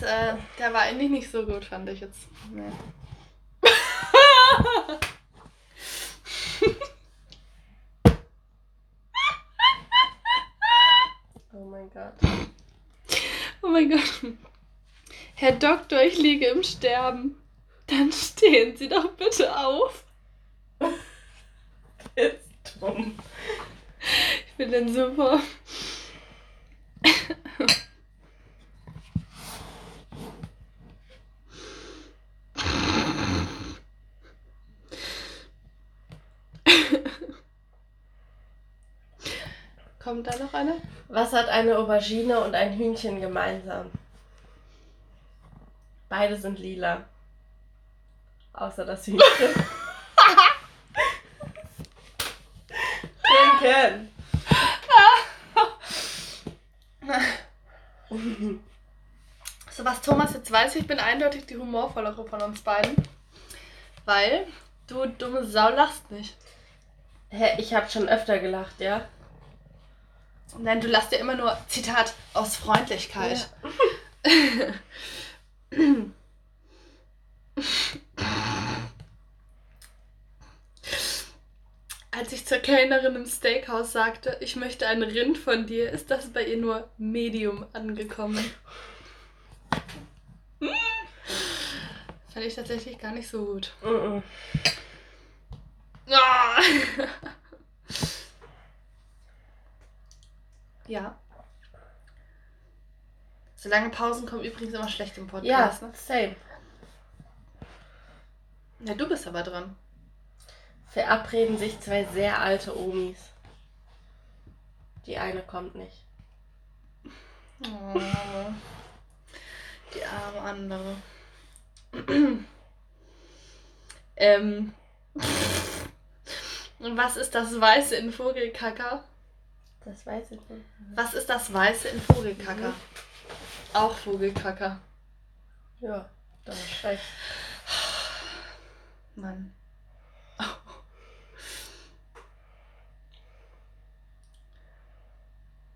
Das, äh, der war eigentlich nicht so gut, fand ich jetzt. Nee. Oh mein Gott. Oh mein Gott. Herr Doktor, ich liege im Sterben. Dann stehen Sie doch bitte auf. Ist dumm. Ich bin denn super. Kommt da noch eine? Was hat eine Aubergine und ein Hühnchen gemeinsam? Beide sind lila. Außer das Hühnchen. Trinken. So, was Thomas jetzt weiß, ich bin eindeutig die humorvollere von uns beiden. Weil du dumme Sau lachst nicht. Hä, ich habe schon öfter gelacht, ja? Nein, du lachst ja immer nur, Zitat, aus Freundlichkeit. Als ich zur Kellnerin im Steakhouse sagte, ich möchte ein Rind von dir, ist das bei ihr nur Medium angekommen. Hm. Fand ich tatsächlich gar nicht so gut. Mhm. Ah. ja. So lange Pausen kommen übrigens immer schlecht im Ja, Podcast. Ne? same. Ja, du bist aber dran. Verabreden sich zwei sehr alte Omis. Die eine kommt nicht. Oh, die arme andere. ähm. Und was ist das Weiße in Vogelkacker? Das weiß ich nicht. Was ist das Weiße in Vogelkacker? Auch Vogelkacker. Ja, da ist recht. Mann.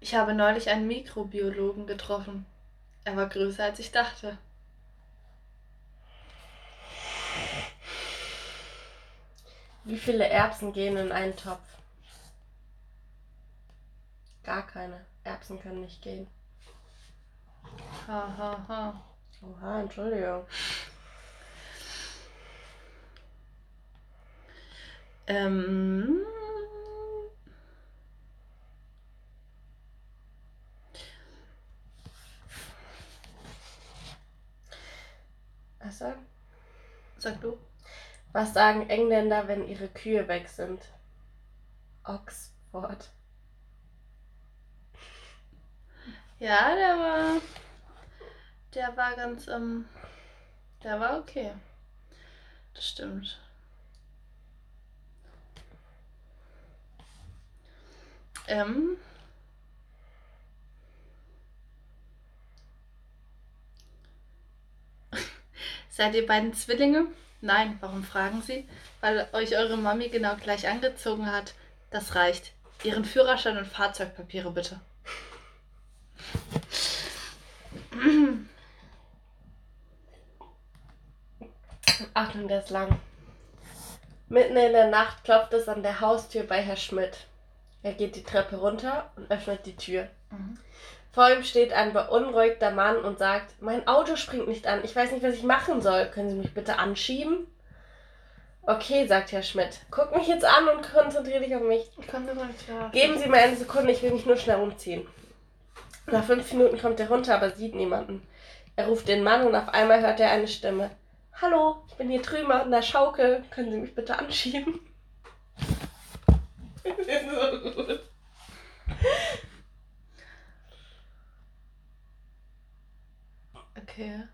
Ich habe neulich einen Mikrobiologen getroffen. Er war größer als ich dachte. Wie viele Erbsen gehen in einen Topf? Gar keine. Erbsen können nicht gehen. Ha, ha, ha. Oha, Entschuldigung. Ähm. Achso. Sag du. Was sagen Engländer, wenn ihre Kühe weg sind? Oxford. Ja, der war. Der war ganz, ähm. Der war okay. Das stimmt. Ähm. Seid ihr beiden Zwillinge? Nein, warum fragen Sie? Weil euch eure Mami genau gleich angezogen hat. Das reicht. Ihren Führerschein und Fahrzeugpapiere bitte. Achtung, der ist lang. Mitten in der Nacht klopft es an der Haustür bei Herr Schmidt. Er geht die Treppe runter und öffnet die Tür. Mhm. Vor ihm steht ein beunruhigter Mann und sagt, mein Auto springt nicht an. Ich weiß nicht, was ich machen soll. Können Sie mich bitte anschieben? Okay, sagt Herr Schmidt. Guck mich jetzt an und konzentriere dich auf mich. Ich konnte mal klar. Geben Sie mir eine Sekunde, ich will mich nur schnell umziehen. Nach fünf Minuten kommt er runter, aber sieht niemanden. Er ruft den Mann und auf einmal hört er eine Stimme. Hallo, ich bin hier drüben an der Schaukel. Können Sie mich bitte anschieben? so gut. Okay.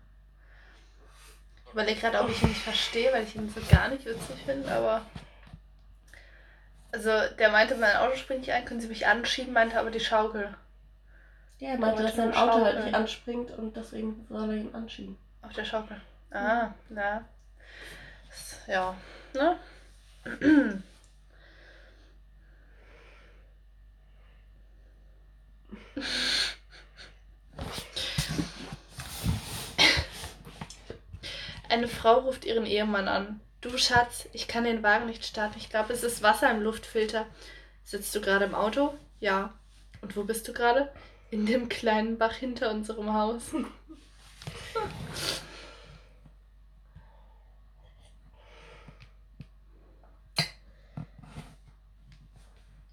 Ich überlege gerade, ob ich ihn nicht verstehe, weil ich ihn so gar nicht witzig finde, aber. Also, der meinte, mein Auto springt nicht ein, können Sie mich anschieben, meinte aber die Schaukel. Ja, er meinte, dass sein Auto halt nicht anspringt und deswegen soll er ihn anschieben. Auf der Schaukel. Ah, ja. Ja, ne? Eine Frau ruft ihren Ehemann an. Du Schatz, ich kann den Wagen nicht starten. Ich glaube, es ist Wasser im Luftfilter. Sitzt du gerade im Auto? Ja. Und wo bist du gerade? In dem kleinen Bach hinter unserem Haus.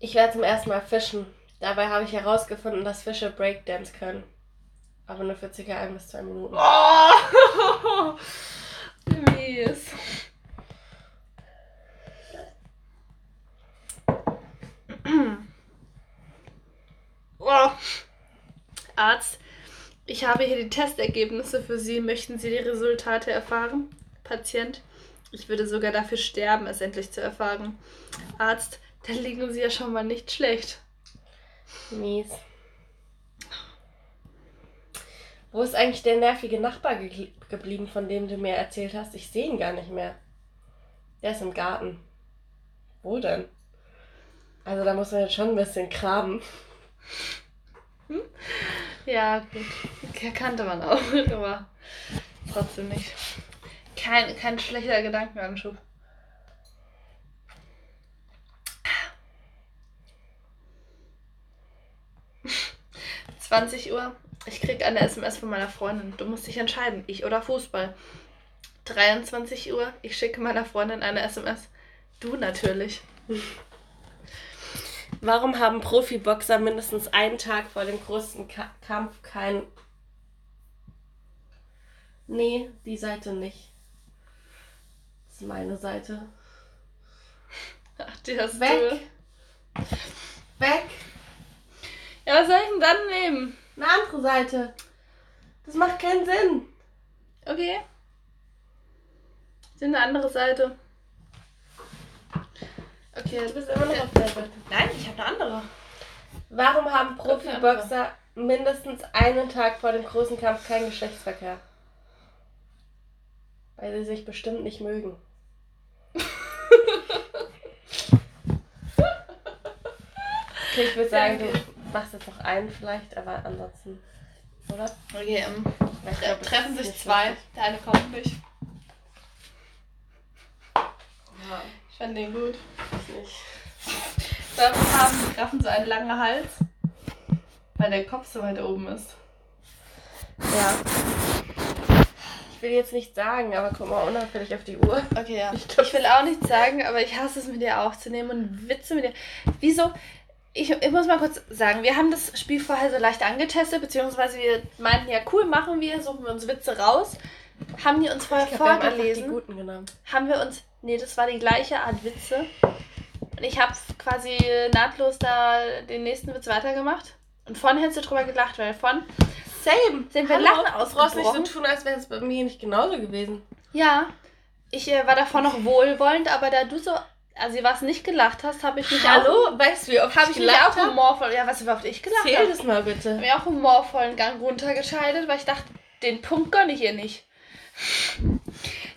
Ich werde zum ersten Mal fischen. Dabei habe ich herausgefunden, dass Fische Breakdance können. Aber nur für circa ein bis zwei Minuten. Oh! Mies. Oh. Arzt, ich habe hier die Testergebnisse für Sie. Möchten Sie die Resultate erfahren? Patient, ich würde sogar dafür sterben, es endlich zu erfahren. Arzt, da liegen Sie ja schon mal nicht schlecht. Mies. Wo ist eigentlich der nervige Nachbar ge geblieben, von dem du mir erzählt hast? Ich sehe ihn gar nicht mehr. Der ist im Garten. Wo denn? Also da muss man jetzt schon ein bisschen graben. Ja, gut. Okay, kannte man auch, aber trotzdem nicht. Kein, kein schlechter Gedankenanschub. ...20 Uhr. Ich krieg eine SMS von meiner Freundin. Du musst dich entscheiden, ich oder Fußball. 23 Uhr. Ich schicke meiner Freundin eine SMS. Du natürlich. Warum haben Profiboxer mindestens einen Tag vor dem größten Ka Kampf kein. Nee, die Seite nicht. Das ist meine Seite. Ach, die hast Weg! du. Weg! Ja, was soll ich denn dann nehmen? Eine andere Seite. Das macht keinen Sinn. Okay. Sind eine andere Seite. Okay, Du bist immer noch auf der Seite. Nein, ich habe eine andere. Warum haben Profiboxer mindestens einen Tag vor dem großen Kampf keinen Geschlechtsverkehr? Weil sie sich bestimmt nicht mögen. Okay, ich würde sagen, du machst jetzt noch einen vielleicht, aber ansonsten, oder? Okay, ähm, ich glaub, treffen sich zwei. lustig. Der eine kommt nicht. Ja, Ich fand den gut. ich nicht. Dann haben die Graffen so einen langen Hals. Weil der Kopf so weit oben ist. Ja. Ich will jetzt nicht sagen, aber guck mal unauffällig auf die Uhr. Okay, ja. Ich Ich, will auch nichts sagen, aber ich hasse es mit dir aufzunehmen und Witze mit dir. Wieso? Ich, ich muss mal kurz sagen, wir haben das Spiel vorher so leicht angetestet, beziehungsweise wir meinten, ja cool, machen wir, suchen wir uns Witze raus. Haben die uns vorher glaub, wir haben die vorgelesen? guten genommen. haben wir uns. Nee, das war die gleiche Art Witze. Und ich habe quasi nahtlos da den nächsten Witz weitergemacht. Und vorhin hättest du drüber gelacht, weil von Same. sind wir Hallo, lachen Du brauchst nicht so ausgebrochen. tun, als wäre es bei mir nicht genauso gewesen. Ja, ich äh, war davor noch wohlwollend, aber da du so also was nicht gelacht hast, habe ich mich Hallo? Weißt du, wie oft auch, habe ich mich auch humorvoll, ja, weißt du, wie oft ich gelacht Zähl habe? das mal habe bitte. mir auch humorvollen Gang runtergeschaltet, weil ich dachte, den Punkt gönne ich ihr nicht.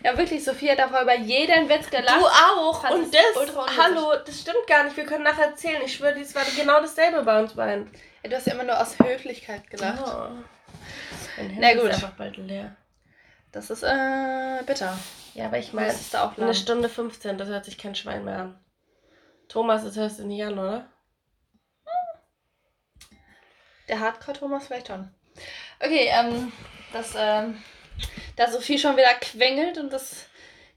Ja, wirklich, Sophie hat davor über jeden Witz gelacht. Du auch. Fand Und das, hallo, das stimmt gar nicht. Wir können nachher erzählen. Ich schwöre, das war genau dasselbe bei uns beiden. Ja, du hast ja immer nur aus Höflichkeit gelacht. Oh. Mein Handy Na gut. ist einfach bald leer. Das ist äh, bitter. Ja, aber ich Mal meine, ist da auch eine lang. Stunde 15, das hört sich kein Schwein mehr an. Thomas, das hörst du nicht an, oder? Der Hardcore-Thomas vielleicht schon. Okay, ähm, das, ähm, da Sophie schon wieder quengelt und das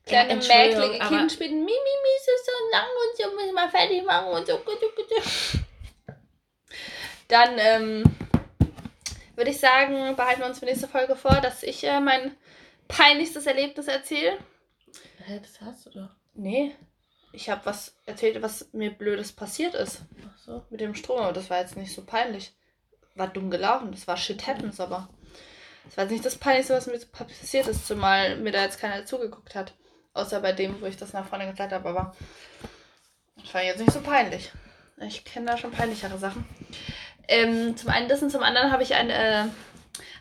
kleine mäklige Kind spielt Mimi, Mimi, ist so lang und so müssen wir fertig machen und so. Dann, ähm, würde ich sagen, behalten wir uns für nächste Folge vor, dass ich äh, mein peinlichstes Erlebnis erzähle. Hä, das hast du doch. Nee. ich habe was erzählt, was mir Blödes passiert ist Ach so. mit dem Strom. Aber das war jetzt nicht so peinlich. War dumm gelaufen. Das war shit happens, aber. Das war jetzt nicht das Peinlichste, was mir passiert ist, zumal mir da jetzt keiner zugeguckt hat. Außer bei dem, wo ich das nach vorne gezeigt habe, aber. Das war jetzt nicht so peinlich. Ich kenne da schon peinlichere Sachen. Ähm, zum einen das und zum anderen habe ich ein, äh,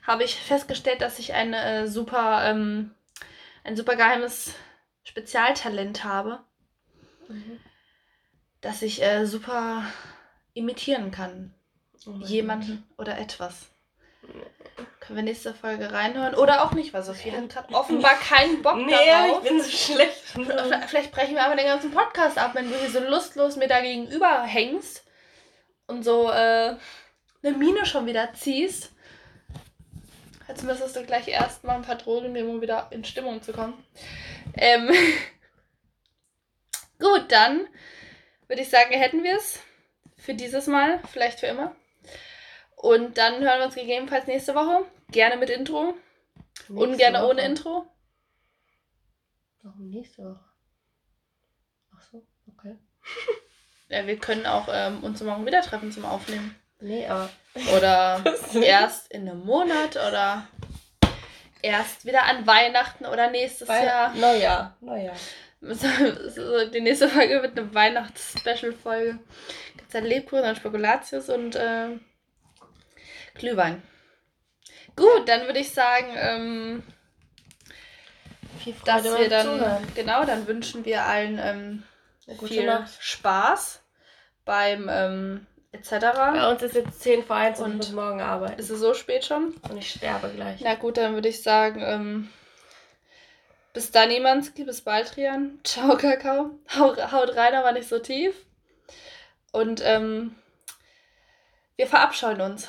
habe ich festgestellt, dass ich ein äh, super, ähm, ein super geheimes Spezialtalent habe, Mhm. dass ich äh, super imitieren kann. Oh Jemanden oder etwas. Können wir nächste Folge reinhören? Oder auch nicht, weil Sophie hat gerade offenbar keinen Bock Gott. Nee, darauf. ich bin so schlecht. Vielleicht- brechen wir einfach den ganzen Podcast ab, wenn du hier so lustlos mir da gegenüber hängst und so äh, eine Mine schon wieder ziehst. Jetzt müsstest du gleich erstmal ein paar Drogen nehmen, um wieder in Stimmung zu kommen. Ähm Gut, dann würde ich sagen, hätten wir es für dieses Mal, vielleicht für immer. Und dann hören wir uns gegebenenfalls nächste Woche. Gerne mit Intro. Nächste ohne Woche. Intro. Warum nächste Woche? Ach so, okay. Ja, wir können auch ähm, uns morgen wieder treffen zum Aufnehmen. Nee, aber. Oder erst in einem Monat oder erst wieder an Weihnachten oder nächstes Weil, Jahr. Neujahr. Neujahr. So, so, die nächste Folge wird eine Weihnachts-Special-Folge. Gibt es dann Lebkuchen und Spekulatius und äh, Glühwein. Gut, dann würde ich sagen, ähm, dass wir dann, Zuhören. genau, dann wünschen wir allen ähm, viel Nacht. Spaß beim ähm, etc. Bei uns ist jetzt 10 vor 1 und, Und- morgen arbeiten. Ist es so spät schon? Und ich sterbe gleich. Na gut, dann würde ich sagen, ähm, bis dann, Niemanski, bis bald, Rian. Ciao, Kakao. Hau, haut rein, aber nicht so tief. Und ähm, wir verabscheuen uns.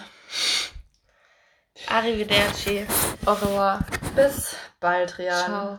Arrivederci. Au revoir. Bis bald, Rian. Ciao.